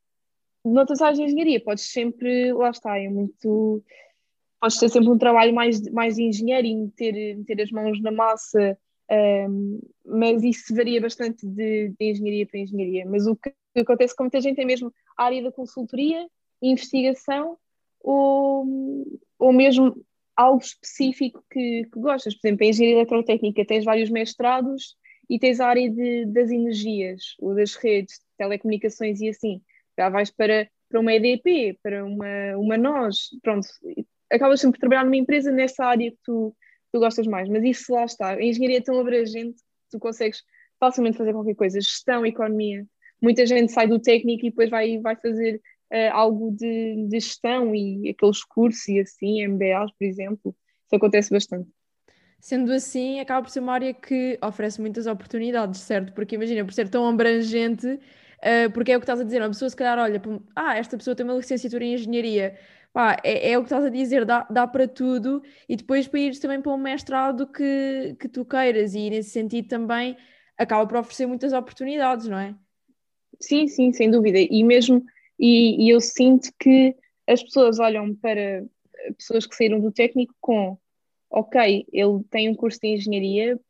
noutras áreas de engenharia, podes sempre, lá está, é muito. Podes ter sempre um trabalho mais, mais de engenheiro e meter, meter as mãos na massa um, mas isso varia bastante de, de, engenharia para engenharia. Mas o que acontece com muita gente é mesmo a área da consultoria, investigação ou, ou mesmo algo específico que, que gostas. Por exemplo, em engenharia eletrotécnica tens vários mestrados e tens a área de, das energias ou das redes, telecomunicações e assim. Já vais para, para uma EDP, para uma, uma NOS, pronto. Acabas sempre por trabalhar numa empresa nessa área que tu, tu gostas mais, mas isso lá está. A engenharia é tão abrangente que tu consegues facilmente fazer qualquer coisa. Gestão, economia. Muita gente sai do técnico e depois vai, vai fazer uh, algo de, de, gestão e aqueles cursos e assim, MBAs, por exemplo. isso acontece bastante. Sendo assim, acaba por ser uma área que oferece muitas oportunidades, certo? Porque imagina, por ser tão abrangente, uh, porque é o que estás a dizer, uma pessoa se calhar olha, ah, esta pessoa tem uma licenciatura em engenharia, pá, é, é, o que estás a dizer, dá, dá para tudo, e depois para ires também para um mestrado que, que tu queiras, e nesse sentido também acaba por oferecer muitas oportunidades, não é? Sim, sim, sem dúvida, e mesmo, e, e eu sinto que as pessoas olham para pessoas que saíram do técnico com ok, ele tem um curso de engenharia,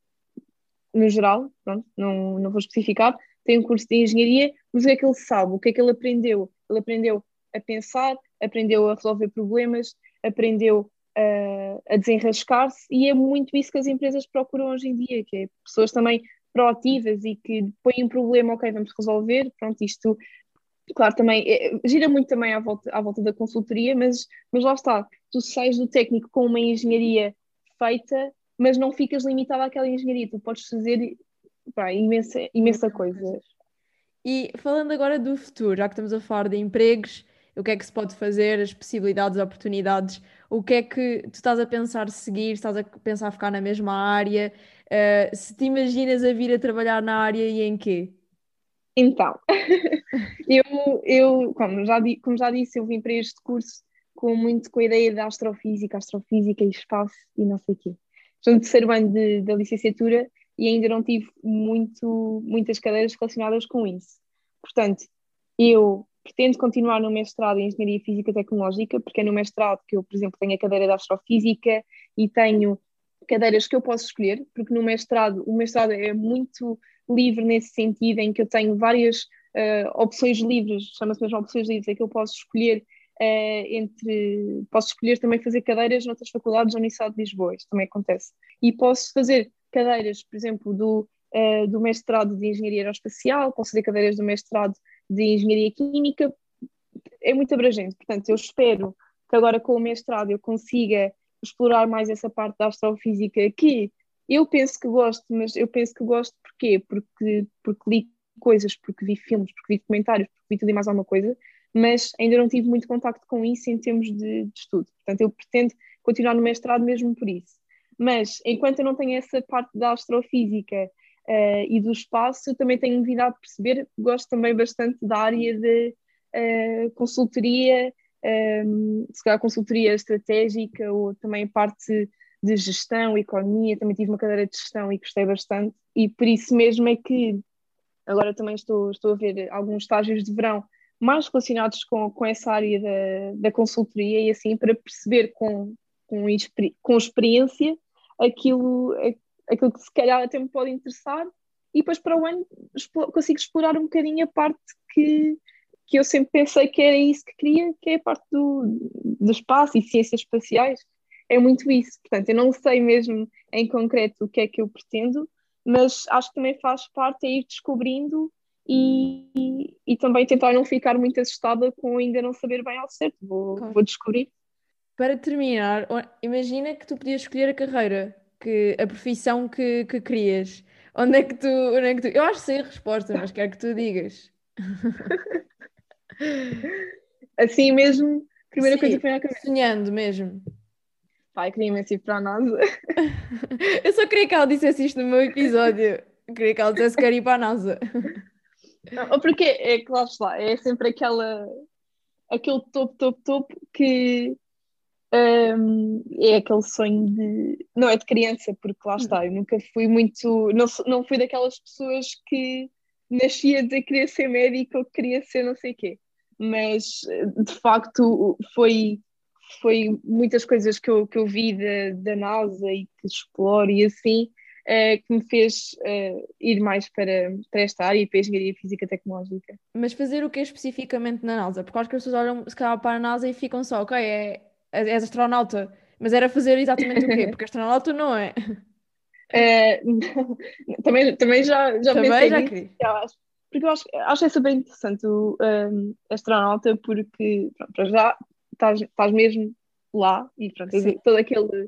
no geral, pronto, não, não vou especificar, tem um curso de engenharia, mas o que é que ele sabe? O que é que ele aprendeu? Ele aprendeu a pensar, aprendeu a resolver problemas, aprendeu a, a desenrascar-se e é muito isso que as empresas procuram hoje em dia, que é pessoas também proativas e que põem um problema, ok, vamos resolver, pronto, isto claro, também é, gira muito também à volta, à volta da consultoria, mas, mas lá está, tu sais do técnico com uma engenharia feita, mas não ficas limitado àquela engenharia, tu podes fazer pá, imensa, imensa coisa. E falando agora do futuro, já que estamos a falar de empregos, o que é que se pode fazer, as possibilidades, oportunidades, o que é que tu estás a pensar seguir, estás a pensar ficar na mesma área, uh, se te imaginas a vir a trabalhar na área e em quê? Então, eu, eu como, já, como já disse, eu vim para este curso com muito com a ideia da astrofísica, astrofísica e espaço e não sei o quê. Estou no terceiro ano de, da licenciatura e ainda não tive muito, muitas cadeiras relacionadas com isso. Portanto, eu pretendo continuar no mestrado em Engenharia Física Tecnológica, porque é no mestrado que eu, por exemplo, tenho a cadeira de Astrofísica e tenho cadeiras que eu posso escolher, porque no mestrado, o mestrado é muito livre nesse sentido, em que eu tenho várias uh, opções livres, chama-se mesmo opções livres, é que eu posso escolher uh, entre. Posso escolher também fazer cadeiras noutras faculdades da Universidade de Lisboa, isto também acontece. E posso fazer cadeiras, por exemplo, do, uh, do mestrado de Engenharia Aeroespacial, posso fazer cadeiras do mestrado de Engenharia Química, é muito abrangente. Portanto, eu espero que agora com o mestrado eu consiga explorar mais essa parte da astrofísica que eu penso que gosto, mas eu penso que gosto porquê? Porque, porque li coisas, porque vi filmes, porque vi documentários, porque vi tudo e mais alguma coisa, mas ainda não tive muito contacto com isso em termos de, de estudo. Portanto, eu pretendo continuar no mestrado mesmo por isso. Mas enquanto eu não tenho essa parte da astrofísica uh, e do espaço, também tenho vindo a perceber, gosto também bastante da área de uh, consultoria, um, ehm, se calhar consultoria estratégica ou também parte de gestão, economia, também tive uma cadeira de gestão e gostei bastante, e por isso mesmo é que agora também estou, estou a ver alguns estágios de verão mais relacionados com, com essa área da, da consultoria e assim para perceber com, com, com experiência aquilo, aquilo que se calhar até me pode interessar e depois para o ano consigo explorar um bocadinho a parte que, que eu sempre pensei que era isso que queria, que é a parte do, do espaço e ciências espaciais é muito isso. Portanto, eu não sei mesmo em concreto o que é que eu pretendo, mas acho que também faz parte é ir descobrindo e, e, e, também tentar não ficar muito assustada com ainda não saber bem ao certo. Vou, claro. vou descobrir. Para terminar, imagina que tu podias escolher a carreira, que, a profissão que, que querias. Onde é que tu. Onde é que tu... Eu acho que sei a resposta, mas quero que tu digas. assim mesmo, primeira Sim, coisa que vem à cabeça. Sonhando mesmo. Pai, queria imenso ir para a NASA. eu só queria que ela dissesse isto no meu episódio. Eu queria que ela dissesse que quer ir para a NASA. Não, porque é que lá é sempre aquela, aquele topo, topo, topo que um, é aquele sonho de. Não é de criança, porque lá está, eu nunca fui muito. Não, não fui daquelas pessoas que nascia de querer ser médico ou que queria ser não sei o quê. Mas de facto foi foi muitas coisas que eu, que eu vi da, da NASA e que exploro e assim, uh, que me fez uh, ir mais para, para esta área e para a engenharia física tecnológica. Mas fazer o que especificamente na NASA? Porque acho que as pessoas olham se calhar para a NASA e ficam só, ok, é, és astronauta, mas era fazer exatamente o quê? Porque astronauta não é. Uh, também, também já, já também pensei já nisso, acho, porque eu acho, acho essa bem interessante o um, astronauta porque pronto, para já estás, estás mesmo lá e pronto, todo aquele.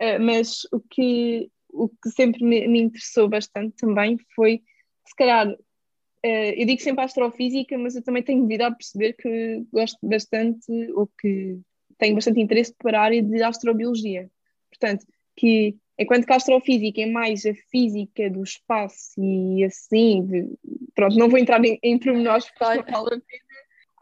Uh, mas o que, o que sempre me, me, interessou bastante também foi, se calhar, uh, eu digo sempre astrofísica, mas eu também tenho vindo a perceber que gosto bastante, ou que tenho bastante interesse para a área de astrobiologia. portanto, que enquanto que a astrofísica é mais a física do espaço e assim, de, pronto, não vou entrar em, em pormenores porque não vale a pena,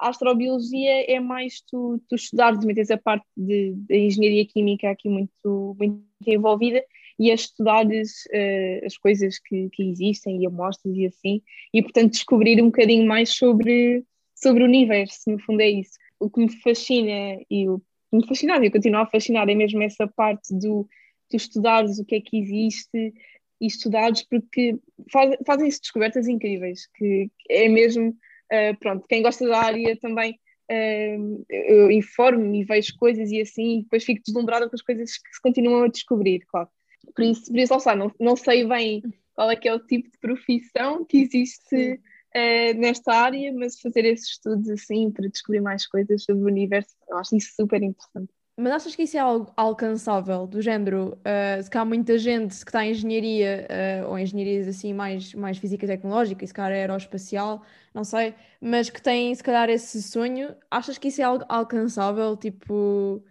a astrobiologia é mais tu, tu estudares, tens a parte de engenharia química aqui muito, muito envolvida e a estudares uh, as coisas que, que existem e amostras e assim, e portanto descobrir um bocadinho mais sobre, sobre o universo, no fundo é isso. O que me fascina e o que me fascinava e continua a fascinar é mesmo essa parte do tu estudares o que é que existe e estudares porque faz, fazem-se descobertas incríveis, que é mesmo Uh, pronto, quem gosta da área também uh, eu informo-me e vejo coisas e assim, e depois fico deslumbrada com as coisas que se continuam a descobrir, claro. Por isso, por isso lá não, não sei bem qual é que é o tipo de profissão que existe uh, nesta área, mas fazer esses estudos assim para descobrir mais coisas sobre o universo, eu acho isso super interessante. Mas achas que isso é algo alcançável, do género, uh, se cá há muita gente que está em engenharia, uh, ou engenharias assim mais, mais física e tecnológica, e se calhar aeroespacial, não sei, mas que tem se calhar esse sonho, achas que isso é algo alcançável, tipo,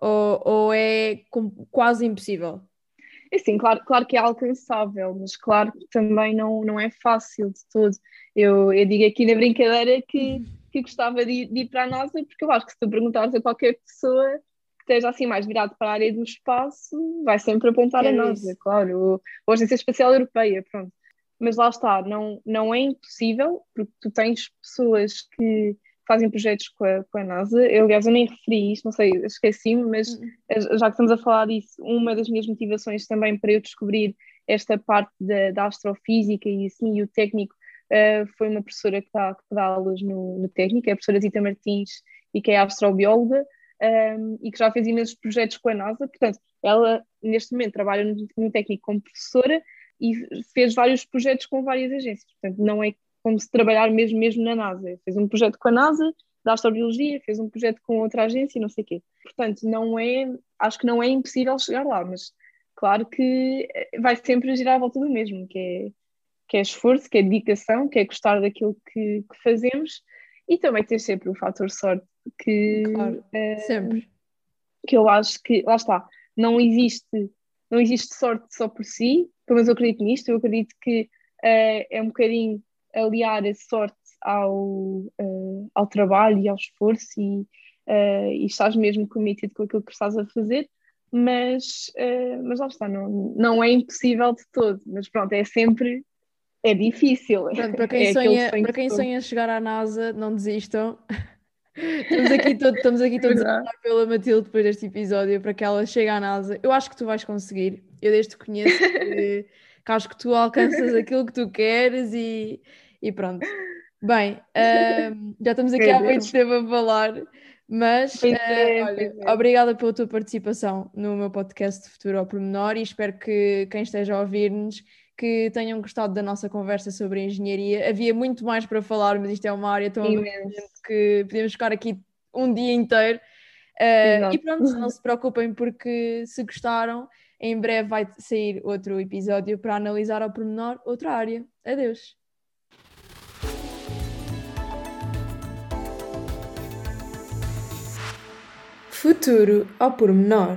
ou, ou é quase impossível? É sim, claro, claro que é alcançável, mas claro que também não, não é fácil de todo. Eu, eu digo aqui na brincadeira que, que gostava de ir, de ir para a NASA, porque eu acho que se tu perguntares a qualquer pessoa esteja assim mais virado para a área do espaço, vai sempre apontar é a NASA, isso. claro, ou a Agência Espacial Europeia, pronto. Mas lá está, não, não é impossível, porque tu tens pessoas que fazem projetos com a, com a NASA. Eu, aliás, eu nem referi isto, não sei, esqueci-me, mas uhum. já que estamos a falar disso, uma das minhas motivações também para eu descobrir esta parte da, da astrofísica e assim, e o técnico, uh, foi uma professora que dá, que dá aulas no, no técnico, é a professora Zita Martins, e que é astrobióloga, um, e que já fez imensos projetos com a NASA. Portanto, ela neste momento trabalha no, no técnico como professora e fez vários projetos com várias agências. Portanto, não é como se trabalhar mesmo, mesmo na NASA. Fez um projeto com a NASA da astrobiologia, fez um projeto com outra agência e não sei o quê. Portanto, não é, acho que não é impossível chegar lá, mas claro que eh, vai sempre girar à volta do mesmo, que é, que é esforço, que é dedicação, que é gostar daquilo que, que fazemos e também ter sempre o fator sorte que claro, é, sempre que eu acho que lá está não existe não existe sorte só por si pelo menos eu acredito nisto eu acredito que uh, é um bocadinho aliar a sorte ao, uh, ao trabalho e ao esforço e, uh, e estás mesmo committed com aquilo que estás a fazer mas, mas lá está, não, não é impossível de todo, mas pronto, é sempre é difícil. Pronto, para quem, é sonha, para quem sonha chegar à NASA, não desistam. estamos aqui, todo, estamos aqui todos a falar pela Matilde depois deste episódio para que ela chegue à NASA. Eu acho que tu vais conseguir. Eu desde que conheço que, que acho que tu alcanças aquilo que tu queres e, e pronto. Bem, já estamos aqui há muito tempo a falar, mas uh, olha, obrigada pela tua participação no meu podcast de Futuro ao Pormenor e espero que quem esteja a ouvir-nos que tenham gostado da nossa conversa sobre engenharia. Havia muito mais para falar, mas isto é uma área tão abrangente que podemos ficar aqui um dia inteiro. Uh, e pronto, não se preocupem, porque se gostaram, em breve vai sair outro episódio para analisar ao pormenor outra área. Adeus! Futuro ao pormenor.